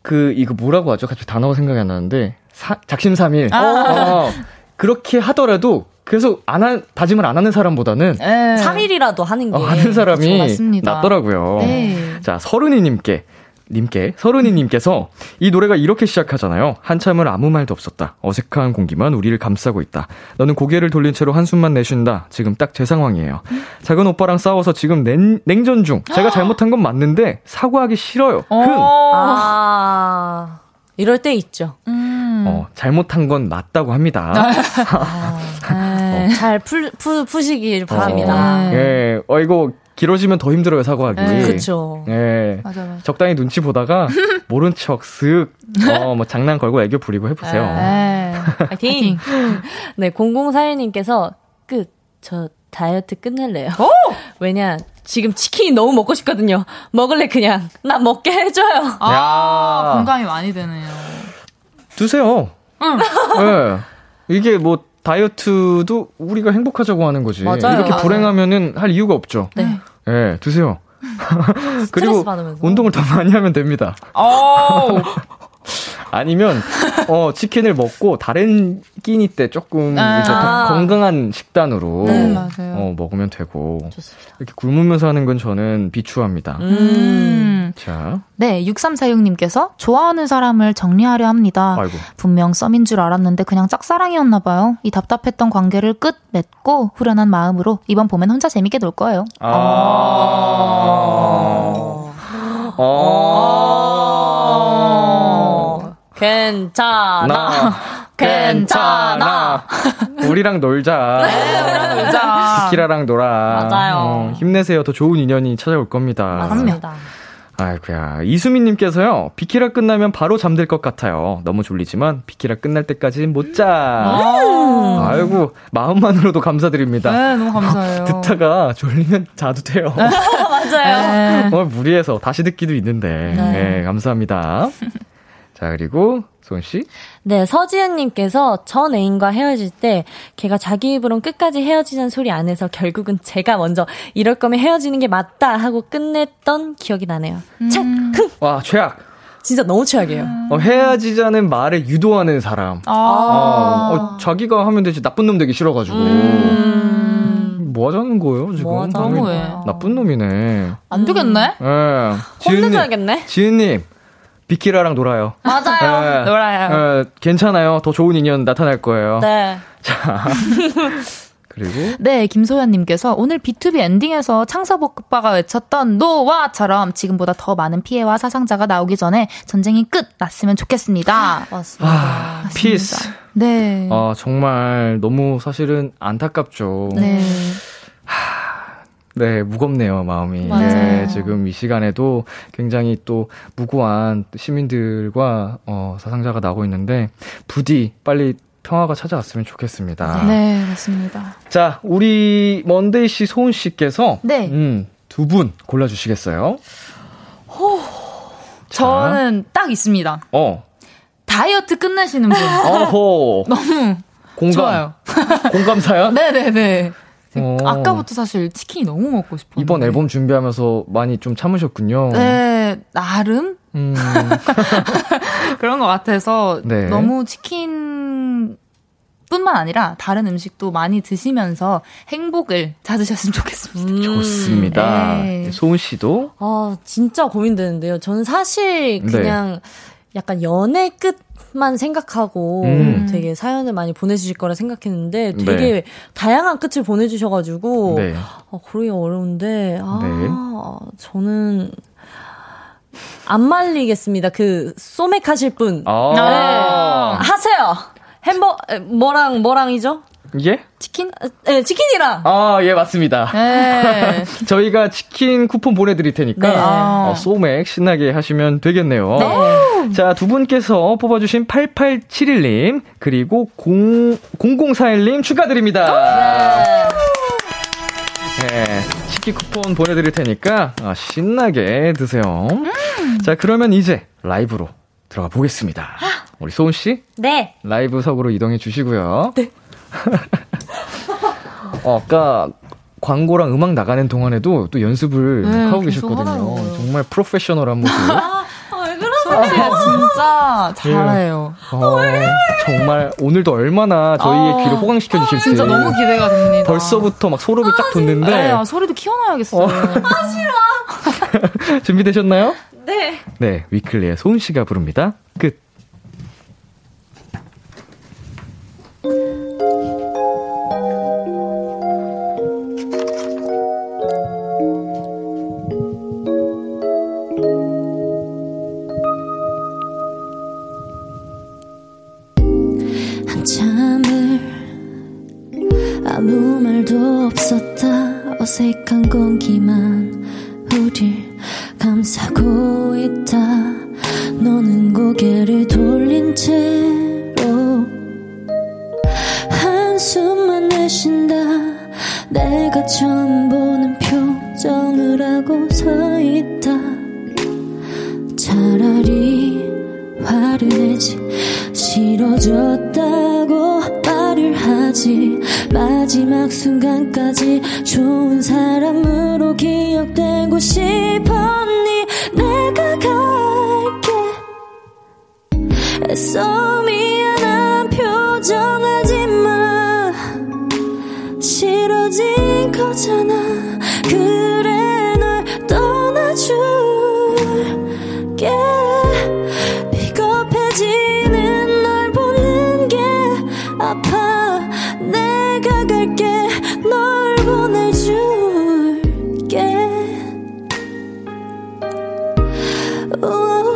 그, 이거 뭐라고 하죠? 갑자기 단어가 생각이 안 나는데, 사, 작심삼일. 어, 그렇게 하더라도, 계속 안 한, 다짐을 안 하는 사람보다는, 네. 3일이라도 하는 게. 어, 하는 사람이 맞습니다. 낫더라고요. 네. 자, 서른이님께, 님께, 서른이님께서 이 노래가 이렇게 시작하잖아요. 한참을 아무 말도 없었다. 어색한 공기만 우리를 감싸고 있다. 너는 고개를 돌린 채로 한숨만 내쉰다. 지금 딱 제 상황이에요. 작은 오빠랑 싸워서 지금 냉, 냉전 중. 제가 잘못한 건 맞는데 사과하기 싫어요. 흥. 어. 아, 이럴 때 있죠. 음. 어, 잘못한 건 맞다고 합니다. 네. 잘 풀, 푸, 푸시길 바랍니다. 네. 예, 어, 이거 길어지면 더 힘들어요, 사과하기. 네. 그쵸. 예. 맞아, 맞아. 적당히 눈치 보다가 모른 척 쓱, 어, 뭐 장난 걸고 애교 부리고 해보세요. 네. 파이팅! 네, 0041님께서 끝. 저 다이어트 끝낼래요. 왜냐, 지금 치킨이 너무 먹고 싶거든요. 먹을래, 그냥. 나 먹게 해줘요. 아, 야. 공감이 많이 되네요. 드세요. 예. 이게 뭐 다이어트도 우리가 행복하자고 하는 거지. 맞아요. 이렇게 불행하면은 할 이유가 없죠. 네. 예, 드세요. 그리고 받으면서. 운동을 더 많이 하면 됩니다. 오. 아니면 어 치킨을 먹고 다른 끼니 때 조금 아. 이제 더 건강한 식단으로 네, 맞아요. 어 먹으면 되고 좋습니다. 이렇게 굶으면서 하는 건 저는 비추합니다. 음. 자, 네, 6346님께서 좋아하는 사람을 정리하려 합니다. 아이고. 분명 썸인 줄 알았는데 그냥 짝사랑이었나 봐요. 이 답답했던 관계를 끝 맺고 후련한 마음으로 이번 봄엔 혼자 재밌게 놀 거예요. 아. 아. 괜찮아. 나 괜찮아. 우리랑 놀자. 놀자. 키라랑 놀아. 맞아요. 어, 힘내세요. 더 좋은 인연이 찾아올 겁니다. 맞습니다. 아이고야. 이수민님께서요, 비키라 끝나면 바로 잠들 것 같아요. 너무 졸리지만, 비키라 끝날 때까지 못 자. 아이고, 마음만으로도 감사드립니다. 네, 너무 감사해요. 듣다가 졸리면 자도 돼요. 맞아요. 네. 어, 무리해서 다시 듣기도 있는데. 네, 감사합니다. 자, 그리고, 소은 씨. 네, 서지은 님께서 전 애인과 헤어질 때 걔가 자기 입으론 끝까지 헤어지자는 소리 안 해서 결국은 제가 먼저 이럴 거면 헤어지는 게 맞다 하고 끝냈던 기억이 나네요. 책! 흥! 와, 최악. 진짜 너무 최악이에요. 어, 헤어지자는 말에 유도하는 사람. 아. 어, 어, 자기가 하면 되지. 나쁜 놈 되기 싫어 가지고. 뭐 하자는 거예요, 지금? 뭐 하자는 거예요? 나쁜 놈이네. 안 되겠네? 예. 지은님, 혼내줘야겠네. 지은님, 비키라랑 놀아요. 맞아요. 예. 놀아요. 예, 괜찮아요. 더 좋은 인연 나타날 거예요. 네. 자. 그리고, 네, 김소연님께서 오늘 B2B 엔딩에서 창섭 오빠가 외쳤던 No war처럼 지금보다 더 많은 피해와 사상자가 나오기 전에 전쟁이 끝 났으면 좋겠습니다. 맞습니다. 아, peace. 네. 아, 정말 너무 사실은 안타깝죠. 네. 네, 무겁네요, 마음이. 맞아요. 네, 지금 이 시간에도 굉장히 또 무고한 시민들과 어, 사상자가 나오고 있는데 부디 빨리 평화가 찾아왔으면 좋겠습니다. 네, 맞습니다. 자, 우리 먼데이 씨, 소은 씨께서 네. 음, 두 분 골라 주시겠어요? 저는 딱 있습니다. 어. 다이어트 끝내시는 분. 어호. 너무 공감. 좋아요. 공감 사연? 네네네. 어. 아까부터 사실 치킨이 너무 먹고 싶었는데. 이번 앨범 준비하면서 많이 좀 참으셨군요. 네, 나름 음. 그런 것 같아서 네. 너무 치킨 뿐만 아니라 다른 음식도 많이 드시면서 행복을 찾으셨으면 좋겠습니다. 음. 좋습니다. 네. 소은 씨도 아, 진짜 고민되는데요. 저는 사실 네. 그냥 약간 연애 끝 만 생각하고 음. 되게 사연을 많이 보내주실 거라 생각했는데 되게 네. 다양한 끝을 보내주셔가지고 네. 어, 그러기 어려운데 아 네. 저는 안 말리겠습니다. 그 소맥 하실 분 아. 네. 하세요. 햄버 에, 뭐랑 뭐랑이죠? 예? 치킨? 네, 치킨이랑 아, 예, 맞습니다. 네. 저희가 치킨 쿠폰 보내드릴 테니까 네. 어, 소맥 신나게 하시면 되겠네요. 자, 두 분께서 뽑아주신 8871님 그리고 0, 0041님 축하드립니다. 네, 치킨 쿠폰 보내드릴 테니까 아, 신나게 드세요. 자, 그러면 이제 라이브로 들어가 보겠습니다. 우리 소은 씨 네. 라이브석으로 이동해 주시고요. 네. 어, 아까 광고랑 음악 나가는 동안에도 또 연습을 네, 하고 계셨거든요. 정말 프로페셔널한 모습. 왜 그러세요? 진짜 잘해요. 어, 정말 오늘도 얼마나 저희의 아, 귀를 호강시켜 주실지. 진짜 너무 기대가 됩니다. 벌써부터 막 소름이 딱 돋는데 네, 아, 소리도 키워놔야겠어요. 준비되셨나요? 네. 네, 위클리의 소은 씨가 부릅니다. 끝. 어색한 공기만 우릴 감싸고 있다. 너는 고개를 돌린 채로 한숨만 내쉰다. 내가 처음 보는 표정을 하고 서 있다 싫어졌다고 말을 하지. 마지막 순간까지 좋은 사람으로 기억되고 싶었니? 내가 갈게. 애써 미안한 표정하지 마. 싫어진 거잖아. 그 우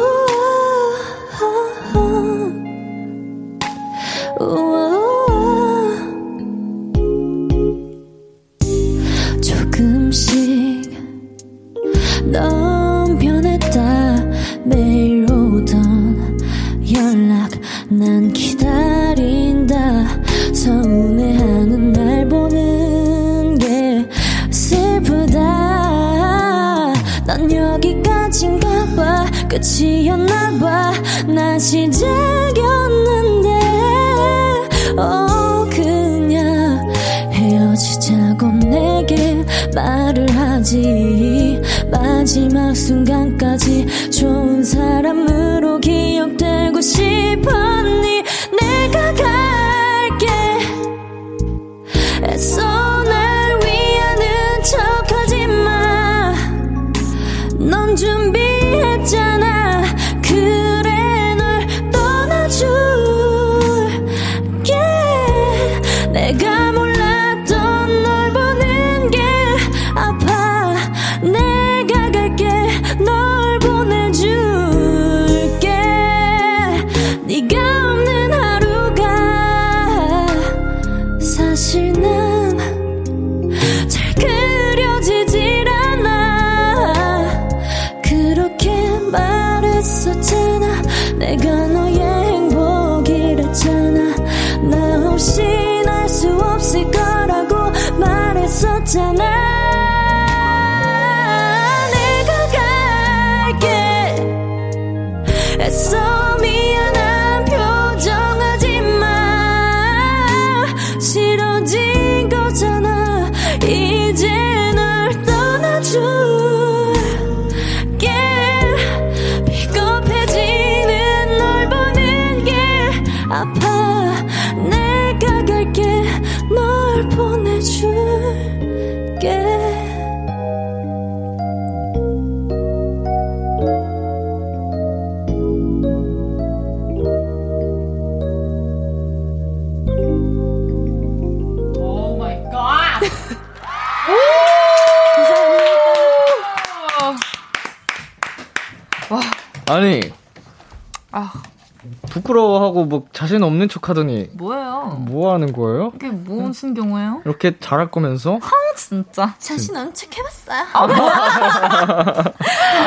부끄러워하고 뭐 자신 없는 척 하더니 뭐예요? 뭐 하는 거예요? 이게 무슨 경우예요? 이렇게 잘할 거면서? 진짜. 자신 없는 척 해봤어요. 아,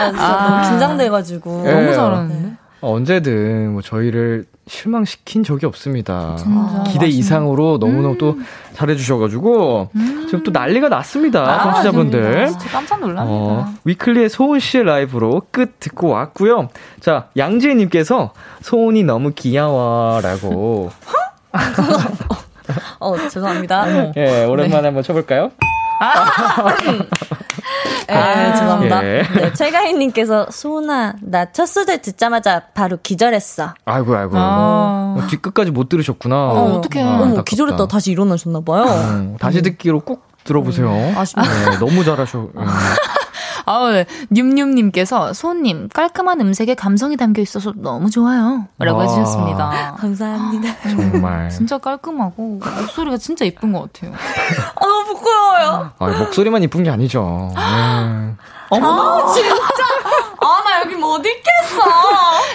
진짜 너무 긴장돼가지고. 예. 너무 잘하는데? 어, 언제든 뭐 저희를 실망시킨 적이 없습니다. 진짜. 기대 이상으로 너무너무 또 잘해주셔가지고 지금 또 난리가 났습니다. 청취자분들. 진짜 깜짝 놀랍니다. 어, 위클리의 소은 씨의 라이브로 끝 듣고 왔고요. 자, 양지혜님께서 소은이 너무 귀여워라고. 어, 죄송합니다. 예, 오랜만에 한번 쳐볼까요? 예, 죄송합니다. 예. 네, 최가희님께서 소은아, 나 첫 소절 듣자마자 바로 기절했어. 아이고, 아이고. 아. 어, 뒷끝까지 못 들으셨구나. 어, 어떡해. 아, 어머. 기절했다 다시 일어나셨나 봐요. 음, 다시 듣기로 꼭 들어보세요. 아쉽네요. 네, 너무 잘하셔. 음. 아우, 네. 뉴뉴님께서 소님 깔끔한 음색에 감성이 담겨 있어서 너무 좋아요. 라고 와. 해주셨습니다. 감사합니다. 정말. 진짜 깔끔하고 목소리가 진짜 예쁜 것 같아요. 아, 너무 부끄러워요. 아, 목소리만 이쁜 게 아니죠. 네. 아, 진짜. 아, 나 여기 못 있겠어.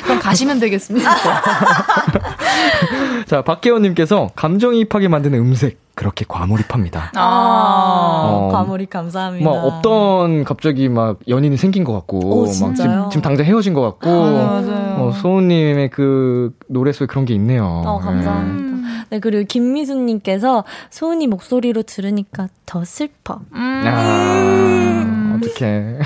그럼 가시면 되겠습니다. 자, 박혜원님께서 감정이입하게 만드는 음색, 그렇게 과몰입합니다. 아, 어. 과몰입 감사합니다. 막 없던 갑자기 막 연인이 생긴 것 같고, 오, 막? 지금, 지금 당장 헤어진 것 같고, 맞아요. 어, 소은님의 그 노래 속에 그런 게 있네요. 어, 감사합니다. 네, 그리고 김미수님께서 소은이 목소리로 들으니까 더 슬퍼. 음. 네. 아, 어떡해.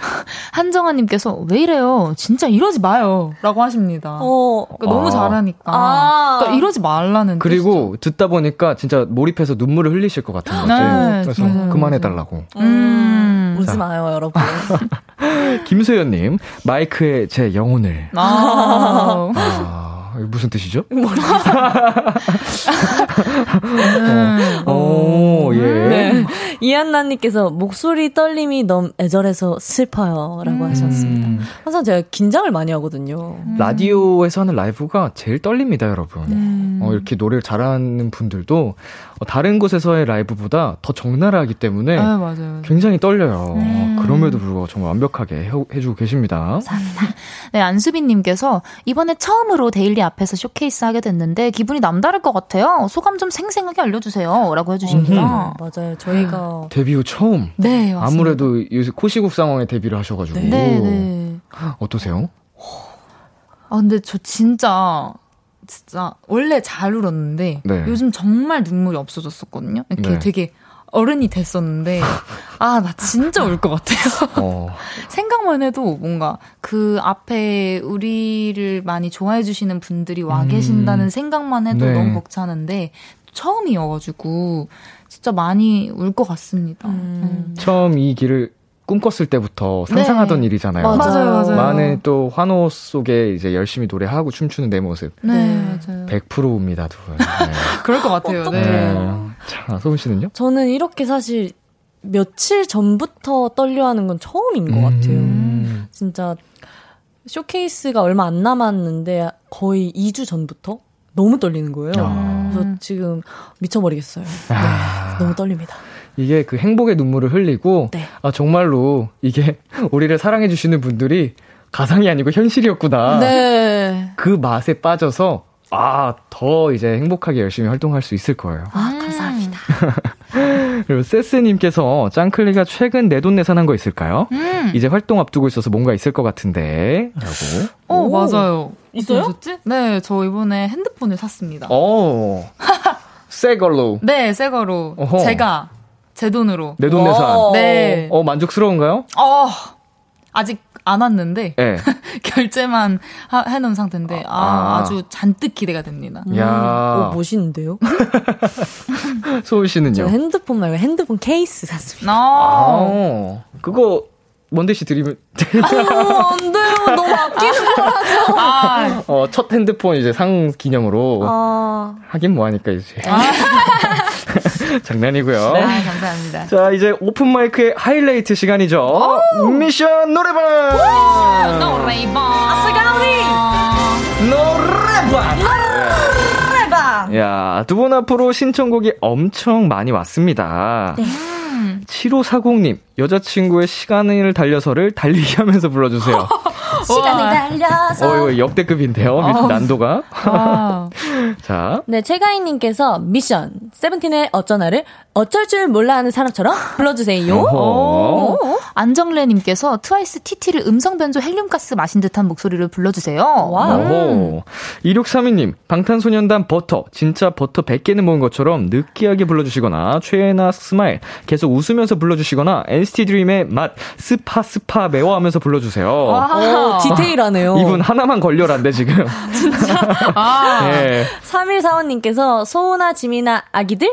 한정아님께서 왜 이래요? 진짜 이러지 마요. 라고 하십니다. 어, 그러니까 너무 아. 잘하니까. 아. 그러니까 이러지 말라는 그리고 듣다 보니까 진짜 몰입해서 눈물을 흘리실 것 같은 거지. 네, 그래서 맞아요, 그만해달라고. 음. 울지 마요, 여러분. 김소연님, 마이크에 제 영혼을. 아. 아, 무슨 뜻이죠? 음. 오, 예. 네. 이한나님께서 목소리 떨림이 너무 애절해서 슬퍼요. 라고 하셨습니다. 음, 항상 제가 긴장을 많이 하거든요. 라디오에서 하는 라이브가 제일 떨립니다, 여러분. 네. 어, 이렇게 노래를 잘하는 분들도 어, 다른 곳에서의 라이브보다 더 적나라하기 때문에 아, 맞아요. 굉장히 떨려요. 음. 그럼에도 불구하고 정말 완벽하게 해, 해주고 계십니다. 네, 안수빈님께서 이번에 처음으로 데일리 앞에서 쇼케이스 하게 됐는데 기분이 남다를 것 같아요. 소감 좀 생생하게 알려주세요. 라고 해주십니다. 맞아요. 저희가 데뷔 후 처음. 네, 맞습니다. 아무래도 요새 코시국 상황에 데뷔를 하셔가지고. 네, 네. 어떠세요? 아, 근데 저 진짜, 진짜, 원래 잘 울었는데, 네. 요즘 정말 눈물이 없어졌었거든요. 이렇게 네. 되게 어른이 됐었는데, 아, 나 진짜 울 것 같아요. 어, 생각만 해도 뭔가 그 앞에 우리를 많이 좋아해 주시는 분들이 와 계신다는 생각만 해도 네. 너무 벅차는데, 처음이어가지고, 진짜 많이 울 것 같습니다. 음. 처음 이 길을 꿈꿨을 때부터 상상하던 네. 일이잖아요. 맞아요. 맞아요. 많은 또 환호 속에 이제 열심히 노래하고 춤추는 내 모습. 네, 맞아요. 100%입니다, 두 분. 네. 그럴 것 같아요. 네. 네. 자, 소은 씨는요? 저는 이렇게 사실 며칠 전부터 떨려하는 건 처음인 것 같아요. 음. 진짜 쇼케이스가 얼마 안 남았는데 거의 2주 전부터 너무 떨리는 거예요. 아. 그래서 지금 미쳐버리겠어요. 네, 너무 떨립니다. 이게 그 행복의 눈물을 흘리고, 네. 아, 정말로 이게 우리를 사랑해 주시는 분들이 가상이 아니고 현실이었구나. 네. 그 맛에 빠져서, 아, 더 이제 행복하게 열심히 활동할 수 있을 거예요. 아, 감사합니다. 그리고 세스님께서 짱클리가 최근 내돈내산한 거 있을까요? 음. 이제 활동 앞두고 있어서 뭔가 있을 것 같은데. 라고. 어, 오. 맞아요. 있어요? 어떠셨지? 네, 저 이번에 핸드폰을 샀습니다. 오. 새 걸로. 네, 새 거로. 어허. 제가 제 돈으로. 내 돈 내산. 와. 네. 어, 만족스러운가요? 어, 아직 안 왔는데 예. 결제만 하- 해놓은 상태인데 아, 아. 아. 주 잔뜩 기대가 됩니다. 야 어, 멋있는데요? 소은 씨는요? 저 핸드폰 말고 핸드폰 케이스 샀습니다. 아, 아, 그거, 먼데 씨 드리면, 어, 안 돼요. 너무 아끼는 거라서. 아, 어, 첫 핸드폰 이제 상 기념으로. 아, 하긴 뭐 하니까 이제. 장난이고요. 네, 감사합니다. 자, 이제 오픈마이크의 하이라이트 시간이죠. 미션 노래방! 노래방. 노래방! 대박! 야, 두 분 앞으로 신청곡이 엄청 많이 왔습니다. 네. 7540님, 여자친구의 시간을 달려서를 달리기 하면서 불러주세요. 시간을 달려서. 어, 이거 역대급인데요. 어. 난도가. 아. 자. 네, 최가희님께서 미션 세븐틴의 어쩌나를 어쩔 줄 몰라 하는 사람처럼 불러주세요. 안정래님께서 트와이스 TT를 음성 변조 헬륨가스 마신 듯한 목소리를 불러주세요. 와. 오. 2632님, 방탄소년단 버터. 진짜 버터 100개는 먹은 것처럼 느끼하게 불러주시거나, 최예나 Smiley. 계속 웃으면서 불러주시거나, NCT 드림의 맛, 습하, 습하, 매워 하면서 불러주세요. 오, 디테일하네요. 이분 하나만 걸려라인데, 지금. 아. 예. 3145님께서 소은아 지민아 아기들?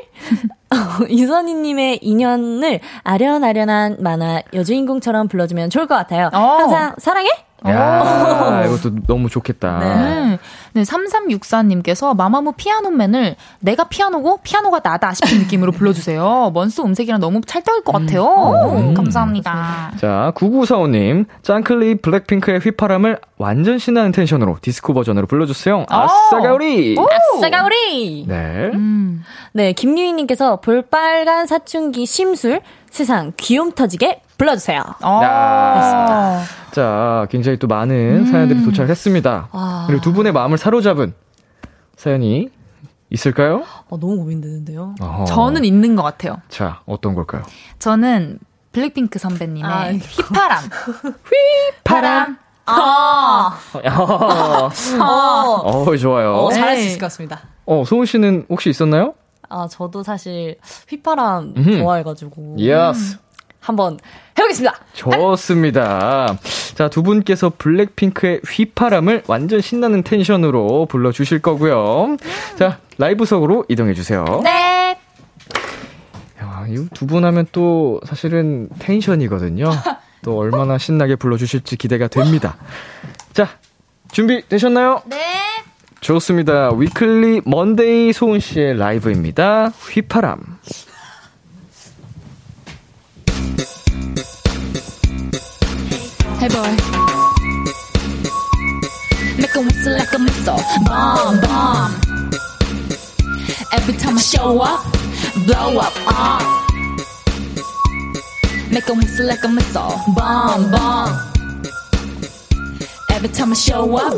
이선희님의 인연을 아련아련한 만화 여주인공처럼 불러주면 좋을 것 같아요. 어. 항상 사랑해? 야, 이것도 너무 좋겠다. 네. 네, 3364님께서 마마무 피아노맨을 내가 피아노고 피아노가 나다 싶은 느낌으로 불러주세요. 먼스 음색이랑 너무 찰떡일 것 같아요. 음. 감사합니다. 자, 9945님, 짱클리 블랙핑크의 휘파람을 완전 신나는 텐션으로 디스코 버전으로 불러주세요. 아싸가우리! 아싸가 우리! 네. 음. 네, 김유희님께서 볼빨간 사춘기 심술 세상 귀염 터지게 불러주세요. 어. 야. 자, 굉장히 또 많은 사연들이 도착했습니다. 아. 그리고 두 분의 마음을 사로잡은 사연이 있을까요? 어, 너무 고민되는데요. 어허. 저는 있는 것 같아요. 자, 어떤 걸까요? 저는 블랙핑크 선배님의 아, 휘파람. 파람. 아, 어, 어, 좋아요. 어, 잘할 수 네. 있을 것 같습니다. 어, 소은 씨는 혹시 있었나요? 아, 저도 사실 휘파람 음흠. 좋아해가지고 yes. 한번 해보겠습니다. 좋습니다. 자, 두 분께서 블랙핑크의 휘파람을 완전 신나는 텐션으로 불러주실 거고요. 자, 라이브석으로 이동해주세요. 네. 야, 이두 분 하면 또 사실은 텐션이거든요. 또 얼마나 신나게 불러주실지 기대가 됩니다. 자, 준비되셨나요? 네. 좋습니다. 위클리 먼데이 소은 씨의 라이브입니다. 휘파람. Hey boy. Make a whistle like a missile. Bomb, bomb. Every time I show up, blow up, uh. Make a whistle like a missile. Bomb, bomb. Every time I show up,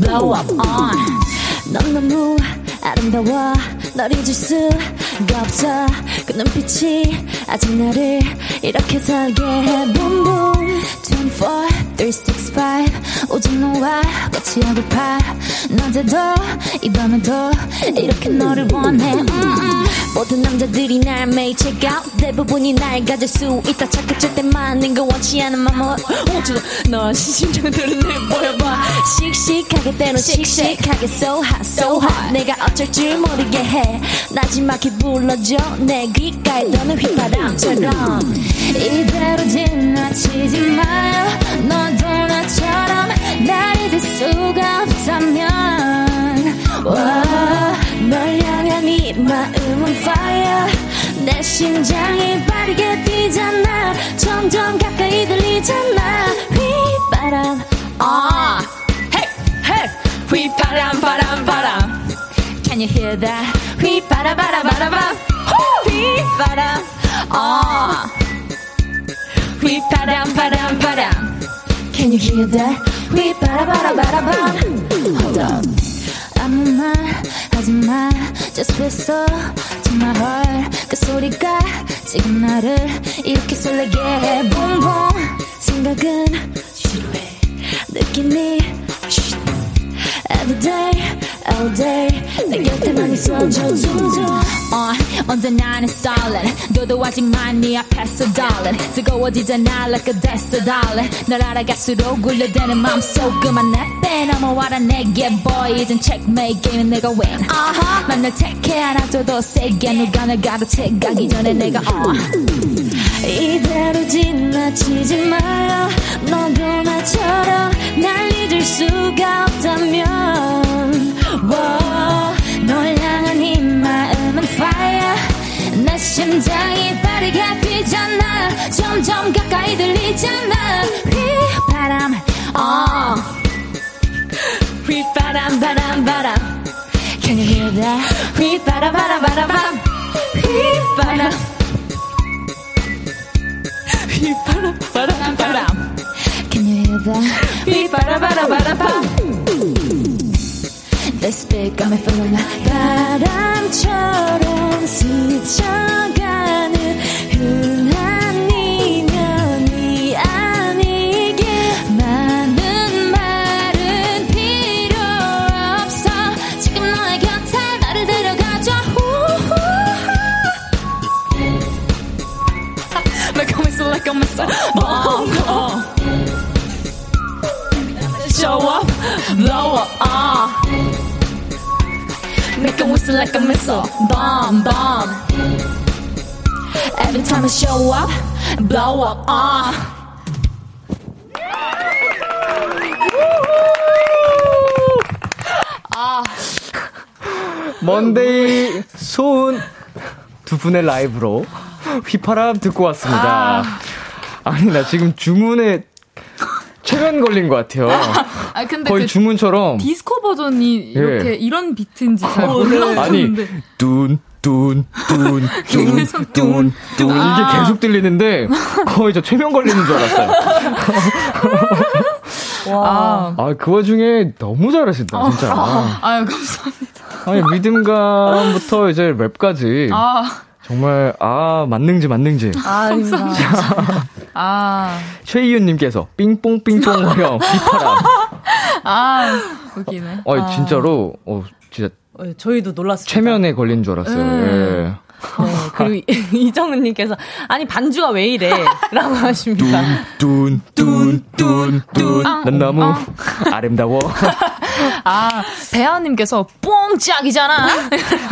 blow up, uh. 넌 너무 아름다워. 널 잊을 수가 없어. 그 눈빛이 아직 나를 이렇게 살게 해. Boom boom. 24, 365 오직 너와 같이 하고파. 낮에도 이 밤에도 이렇게 너를 원해. 음, 음. 모든 남자들이 날 매일 check out. 대부분이 날 가질 수 있다. 착각할 때만 낸거 원치 않은 맘을 어쩌다 너 심장들은 내 보여봐. 씩씩하게 때론 씩씩하게 so hot so hot. 내가 어쩔 줄 모르게 해. 나지막히 불러줘. 내 귓가에 도는 휘파람처럼. 이대로 지나치지 마요 너도 나처럼 날 잊을 수가 없다면. 와, 널 이 마음은 fire 내 심장이 빠르게 뛰잖아 점점 가까이 들리잖아 휘바람 아, hey, hey, 휘파람, 바람, 바람. Can you hear that? 휘파람, 바람, 바람, 바람. 휘파람, 아, 휘파람, 바람, 바람. Can you hear that? 휘바라바라바라밤 Hold up 아무 말 하지 마. Just whistle to my heart. 그 소리가 지금 나를 이렇게 설레게. 해 Boom boom 생각은 지루해. 느낌이 쉿. Every day, all day. 내 곁에만 있어줘 줌줌 어, 언제나 나는 starlet. 도도하지만 네 앞에서 darling. 뜨거워지잖아 like a desert darling. 널 알아갈수록 울려대는 맘속 그만 내빼 넘어와라 내게 boy. 이젠 checkmate 게임은 내가 win. Uh-huh. 만날 택해 하나도 더 세게. 누가 널 가로채 가기 전에 내가 어 이대로 지나치지 마요. 너도 나처럼 날 잊을 수가 없다면. 와, 널 향한 이 마음은 fire. 내 심장이 빠르게 뛰잖아. 점점 가까이 들리잖아. 휘바람 어 휘바람 바람 바람. Can you hear that? 휘바람 바람 바람 바람. 휘바람 휘파람 바람 바람. Can you hear 휘파람이다 휘파라바라바라밤. 내 스피커에 feeling like 바람처럼 스쳐가는 I show up, blow up, ah. 먼데이 소은 두 분의 라이브로 휘파람 듣고 왔습니다. 아. 니나 지금 주문에 최면 걸린 것 같아요. 아 근데 거의 그 주문처럼 디스코 버전이 이렇게 예. 이런 비트인지 잘 아니 몰랐었는데 뚠 뚠뚠뚠 계속 뚠뚠 아. 이게 계속 들리는데 거의 저 최면 걸리는 줄 알았어요. 아, 아그 와중에 너무 잘하신다 진짜. 아유 감사합니다. 아니 리듬감부터 이제 랩까지 아, 정말 아 만능지 만능지. 아, 아닙니다. 아, 최이윤님께서 삥뽕삥뽕 형 휘파람. 아, 웃기네. 어 진짜로 어 진짜 어, 저희도 놀랐습니다. 최면에 걸린 줄 알았어요. 예. 네, 그리고 이정은님께서 아니 반주가 왜 이래? 라고 하십니다. 뚠뚠뚠뚠 난 너무 어. 아름다워. 아, 배아님께서 뽕짝이잖아.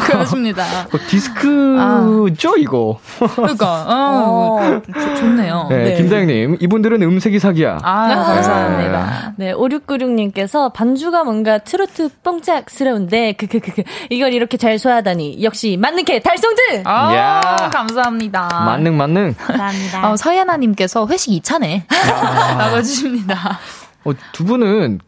그러십니다. 어, 디스크죠 이거. 그러니까, 어, 좋- 좋네요. 네, 네. 김다영님 이분들은 음색이 사기야. 아, 감사합니다. 네, 5696님께서 반주가 뭔가 트로트 뽕짝스러운데, 그, 그, 그, 그, 이걸 이렇게 잘 소화하다니. 역시 만능캐 달성들! 아, 야. 감사합니다. 만능 만능. 감사합니다. 어, 서예나님께서 회식 2차네. 라고 해주십니다. 어, 두 분은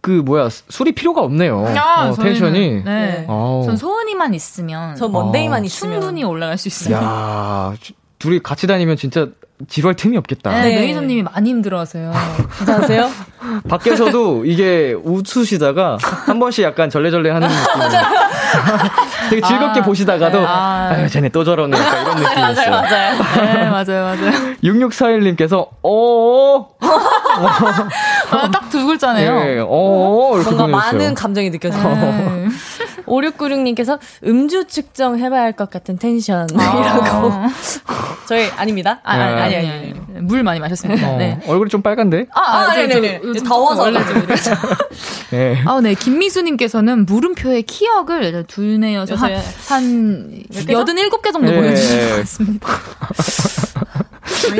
그 뭐야 술이 필요가 없네요. 아, 어, 저희는- 텐션이. 네. 아우. 전 소은이만 있으면 저 먼데이만 어. 있으면. 충분히 올라갈 수 있어요. 야 주- 둘이 같이 다니면 진짜 지루할 틈이 없겠다. 네, 네. 매니저님이 많이 힘들어하세요. 괜찮으세요? 밖에서도 이게 웃으시다가 한 번씩 약간 절레절레 하는 느낌. 되게 즐겁게 아, 보시다가도 네. 아, 아. 유 쟤네 또 저러네 약간 이런 느낌이었어요. 맞아요. 네, 맞아요, 맞아요. 6641님께서 어 아, 딱두 글자네요. 예, 어 이렇게 뭔가 보내주세요. 많은 감정이 느껴져요. 네. 5696님께서 음주 측정 해봐야 할 것 같은 텐션이라고. 아. 저희, 아닙니다. 아, 아니, 아니, 아니. 아니. 물 많이 마셨습니다. 어, 네. 얼굴이 좀 빨간데? 아, 아, 저- 네네네. 저 요즘 더워서. 원래 좀 이렇죠. 예. 아, 네. 김미수님께서는 물음표의 키역을 둘네여서 한, 여섯, 한 개죠? 87개 정도 예. 보내주신 것 같습니다.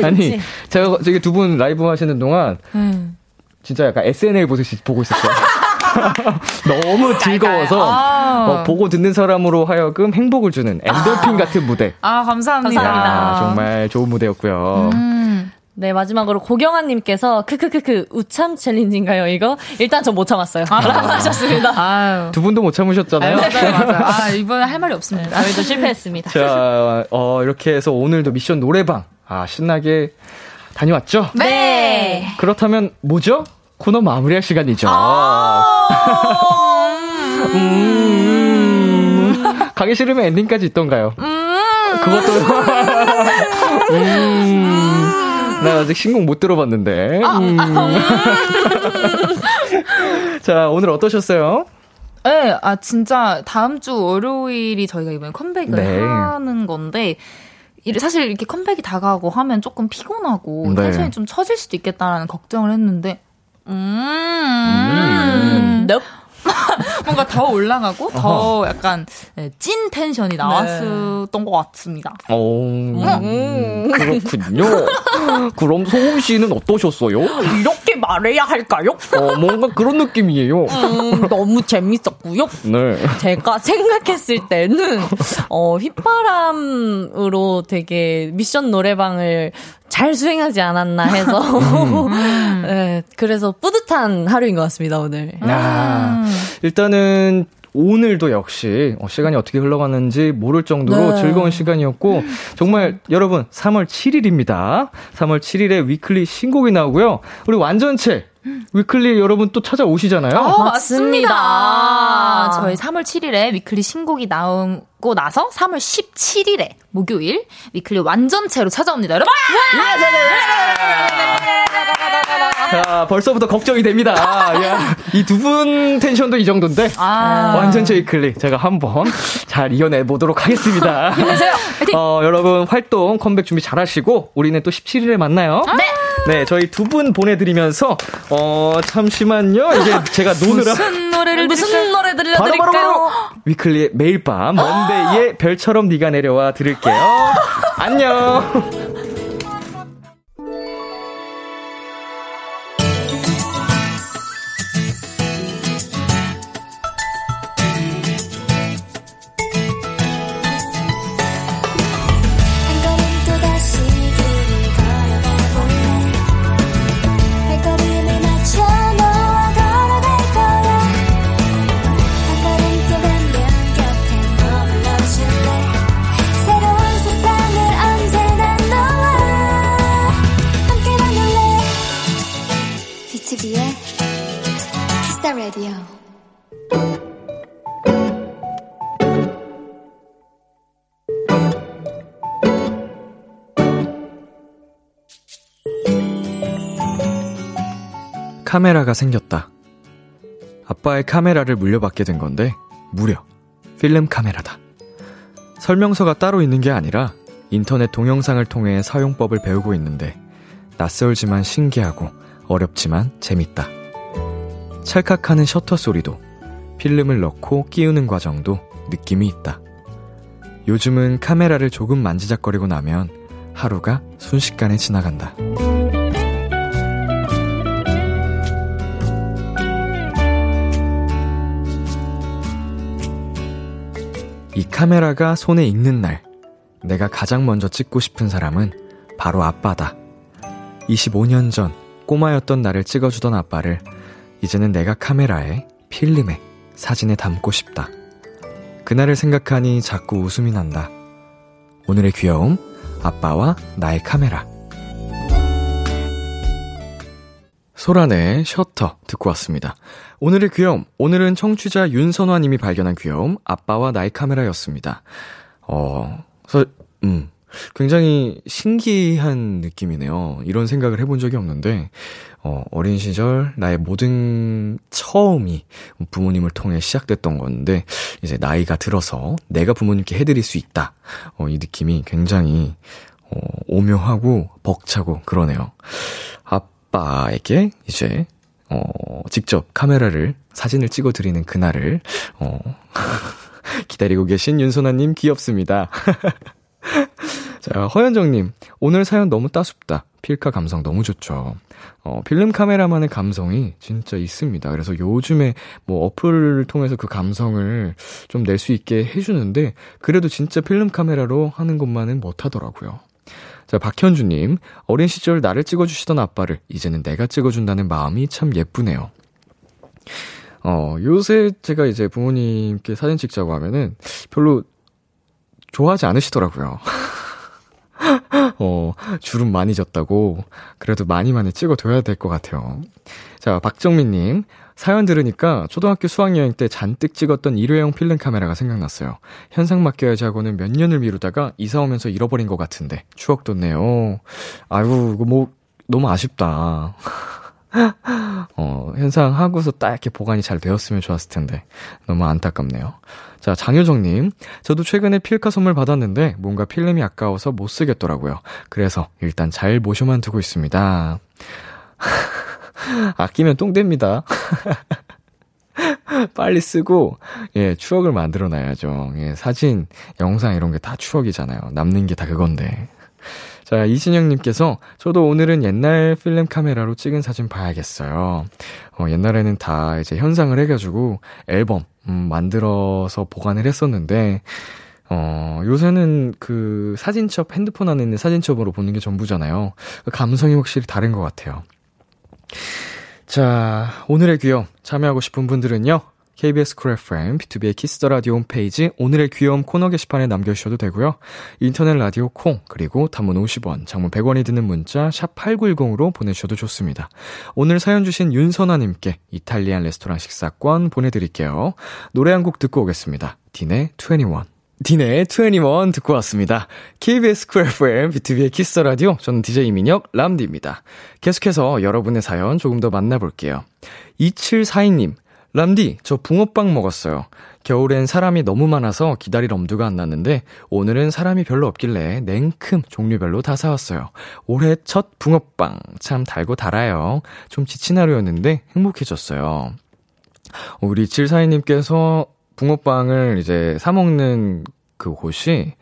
아니 제가 저기 두 분 라이브 하시는 동안 음. 진짜 약간 SNL 보듯이 보고 있었어요. 너무 즐거워서 아. 어, 보고 듣는 사람으로 하여금 행복을 주는 엔돌핀 같은 무대. 아, 감사합니다. 감사합니다. 아, 정말 좋은 무대였고요. 음. 네, 마지막으로 고경아님께서 크크크크 우참 챌린지인가요, 이거? 일단 전 못 참았어요. 라고 하셨습니다. 아유. 두 분도 못 참으셨잖아요. 맞아요, 맞아요. 아, 이번에 할 말이 없습니다. 저희도 실패했습니다. 자, 어, 이렇게 해서 오늘도 미션 노래방. 아, 신나게 다녀왔죠? 네. 그렇다면 뭐죠? 코너 마무리할 시간이죠. 음, 가기 싫으면 엔딩까지 있던가요? 그것도. 음, 나 아직 신곡 못 들어봤는데. 음. 자, 오늘 어떠셨어요? 네, 아, 진짜 다음 주 월요일이 저희가 이번에 컴백을 네. 하는 건데, 이- 사실 이렇게 컴백이 다가오고 하면 조금 피곤하고 네. 텐션이 좀 처질 수도 있겠다라는 걱정을 했는데, 음, 음. Nope. 뭔가 더 올라가고 더 약간 네, 찐 텐션이 나왔었던 것 같습니다. 오, 음, 그렇군요. 그럼 소은 씨는 어떠셨어요? 이렇게 말해야 할까요? 어, 뭔가 그런 느낌이에요. 음, 너무 재밌었고요. 네. 제가 생각했을 때는 어 휘파람으로 되게 미션 노래방을 잘 수행하지 않았나 해서 네, 그래서 뿌듯한 하루인 것 같습니다 오늘. 아, 일단은 오늘도 역시 어, 시간이 어떻게 흘러가는지 모를 정도로 네. 즐거운 시간이었고 정말 여러분 3월 7일입니다. 3월 7일에 위클리 신곡이 나오고요. 우리 완전체 위클리 여러분 또 찾아오시잖아요. 어, 맞습니다. 맞습니다. 저희 3월 7일에 위클리 신곡이 나 오고 나서 3월 17일에 목요일 위클리 완전체로 찾아옵니다. 여러분! 자, 벌써부터 걱정이 됩니다. 이 두 분 텐션도 이 정도인데. 아. 완전체 위클리. 제가 한번 잘 이겨내 보도록 하겠습니다. 어, 여러분 활동 컴백 준비 잘 하시고, 우리는 또 17일에 만나요. 네. 네, 저희 두 분 보내드리면서, 어, 잠시만요. 이게 제가 노느라. 무슨 노래를 무슨 노래 들려드릴까요? 바로 위클리의 매일 밤 먼데이의 별처럼 네가 내려와 들을게요. 안녕. 카메라가 생겼다. 아빠의 카메라를 물려받게 된 건데, 무려 필름 카메라다. 설명서가 따로 있는 게 아니라 인터넷 동영상을 통해 사용법을 배우고 있는데, 낯설지만 신기하고 어렵지만 재밌다. 찰칵하는 셔터 소리도, 필름을 넣고 끼우는 과정도 느낌이 있다. 요즘은 카메라를 조금 만지작거리고 나면 하루가 순식간에 지나간다. 이 카메라가 손에 익는 날, 내가 가장 먼저 찍고 싶은 사람은 바로 아빠다. 25년 전 꼬마였던 나를 찍어주던 아빠를 이제는 내가 카메라에, 필름에, 사진에 담고 싶다. 그날을 생각하니 자꾸 웃음이 난다. 오늘의 귀여움, 아빠와 나의 카메라. 소란의 셔터 듣고 왔습니다. 오늘의 귀여움, 오늘은 청취자 윤선화 님이 발견한 귀여움, 아빠와 나의 카메라였습니다. 어, 서, 음, 굉장히 신기한 느낌이네요. 이런 생각을 해본 적이 없는데, 어, 어린 시절 나의 모든 처음이 부모님을 통해 시작됐던 건데, 이제 나이가 들어서 내가 부모님께 해드릴 수 있다. 어, 이 느낌이 굉장히, 어, 오묘하고 벅차고 그러네요. 아빠에게 이제, 어, 직접 카메라를, 사진을 찍어 드리는 그날을, 어, 기다리고 계신 윤소나 님 귀엽습니다. 자, 허현정 님, 오늘 사연 너무 따숩다. 필카 감성 너무 좋죠. 어, 필름 카메라만의 감성이 진짜 있습니다. 그래서 요즘에 뭐 어플을 통해서 그 감성을 좀 낼 수 있게 해주는데, 그래도 진짜 필름 카메라로 하는 것만은 못하더라고요. 자, 박현주님, 어린 시절 나를 찍어주시던 아빠를 이제는 내가 찍어준다는 마음이 참 예쁘네요. 어, 요새 제가 이제 부모님께 사진 찍자고 하면은 별로 좋아하지 않으시더라고요. 어, 주름 많이 졌다고. 그래도 많이 많이 찍어둬야 될 것 같아요. 자, 박정민님. 사연 들으니까 초등학교 수학여행 때 잔뜩 찍었던 일회용 필름 카메라가 생각났어요. 현상 맡겨야지 하고는 몇 년을 미루다가 이사 오면서 잃어버린 것 같은데. 추억 돋네요. 아이고, 이거 뭐, 너무 아쉽다. 어, 현상 하고서 딱 이렇게 보관이 잘 되었으면 좋았을 텐데. 너무 안타깝네요. 자, 장효정님. 저도 최근에 필카 선물 받았는데 뭔가 필름이 아까워서 못 쓰겠더라고요. 그래서 일단 잘 모셔만 두고 있습니다. 아끼면 똥 됩니다. 빨리 쓰고, 예, 추억을 만들어 놔야죠. 예, 사진, 영상 이런 게 다 추억이잖아요. 남는 게 다 그건데. 자, 이진영님께서, 저도 오늘은 옛날 필름 카메라로 찍은 사진 봐야겠어요. 어, 옛날에는 다 이제 현상을 해가지고 앨범, 음, 만들어서 보관을 했었는데, 어, 요새는 그 사진첩, 핸드폰 안에 있는 사진첩으로 보는 게 전부잖아요. 그 감성이 확실히 다른 것 같아요. 자, 오늘의 귀여움 참여하고 싶은 분들은요. KBS 쿨 FM, 비투비의 키스 더 라디오 홈페이지 오늘의 귀여움 코너 게시판에 남겨주셔도 되고요. 인터넷 라디오 콩, 그리고 단문 50원, 장문 100원이 드는 문자 샵 8910으로 보내주셔도 좋습니다. 오늘 사연 주신 윤선아님께 이탈리안 레스토랑 식사권 보내드릴게요. 노래 한 곡 듣고 오겠습니다. 딘의 21. 딘의 21 듣고 왔습니다. KBS 쿨 FM, B2B의 키스 라디오. 저는 DJ 이민혁, 람디입니다. 계속해서 여러분의 사연 조금 더 만나볼게요. 2742님, 람디, 저 붕어빵 먹었어요. 겨울엔 사람이 너무 많아서 기다릴 엄두가 안 났는데, 오늘은 사람이 별로 없길래 냉큼 종류별로 다 사왔어요. 올해 첫 붕어빵. 참 달고 달아요. 좀 지친 하루였는데 행복해졌어요. 우리 2742님께서 붕어빵을 이제 사 먹는 그 곳이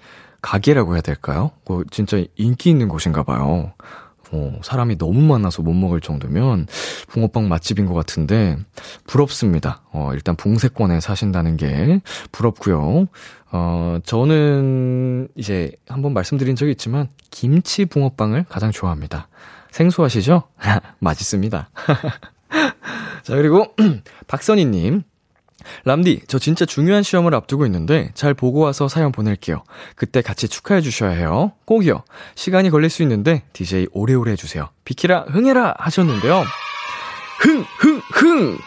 가게라고 해야 될까요? 그 진짜 인기 있는 곳인가 봐요. 어, 사람이 너무 많아서 못 먹을 정도면 붕어빵 맛집인 것 같은데 부럽습니다. 어, 일단 붕세권에 사신다는 게 부럽고요. 어, 저는 이제 한번 말씀드린 적이 있지만 김치 붕어빵을 가장 좋아합니다. 생소하시죠? 맛있습니다. 자, 그리고 박선희 님. 람디, 저 진짜 중요한 시험을 앞두고 있는데 잘 보고 와서 사연 보낼게요. 그때 같이 축하해 주셔야 해요. 꼭이요. 시간이 걸릴 수 있는데 DJ 오래오래 해주세요. 비키라 흥해라 하셨는데요. 흥, 흥, 흥!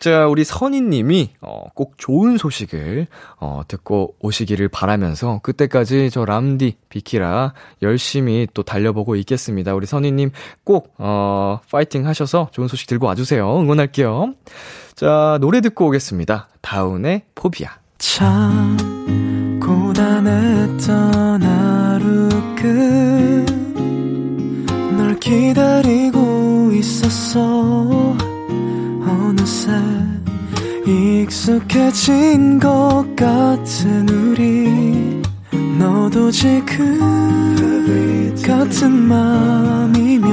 자, 우리 선희님이, 어, 꼭 좋은 소식을, 어, 듣고 오시기를 바라면서, 그때까지 저 람디, 비키라 열심히 또 달려보고 있겠습니다. 우리 선희님 꼭, 어, 파이팅 하셔서 좋은 소식 들고 와주세요. 응원할게요. 자, 노래 듣고 오겠습니다. 다운의 포비아. 참 고단했던 하루 끝널 기다리고 있었어 어느새 익숙해진 것 같은 우리 너도 지금 같은 맘이면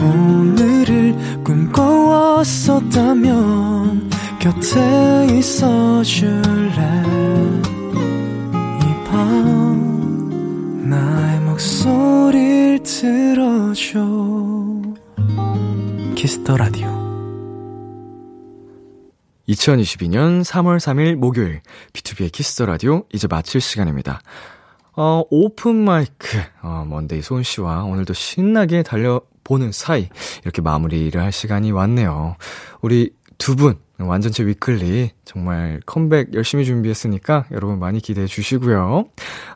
오늘을 꿈꿔왔었다면 곁에 있어 줄래? 이 밤 나의 목소리를 들어줘. 키스 더 라디오. 2022년 3월 3일 목요일 비투비의 키스 더 라디오 이제 마칠 시간입니다. 어, open mic 어, 먼데이 소은 씨와 오늘도 신나게 달려 보는 사이 이렇게 마무리를 할 시간이 왔네요. 우리 두 분 완전체 위클리 정말 컴백 열심히 준비했으니까 여러분 많이 기대해 주시고요.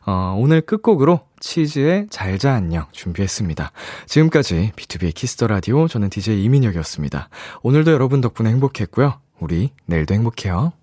어, 오늘 끝곡으로 치즈의 잘자 안녕 준비했습니다. 지금까지 비투비의 키스 더 라디오 저는 DJ 이민혁이었습니다. 오늘도 여러분 덕분에 행복했고요. 우리 내일도 행복해요.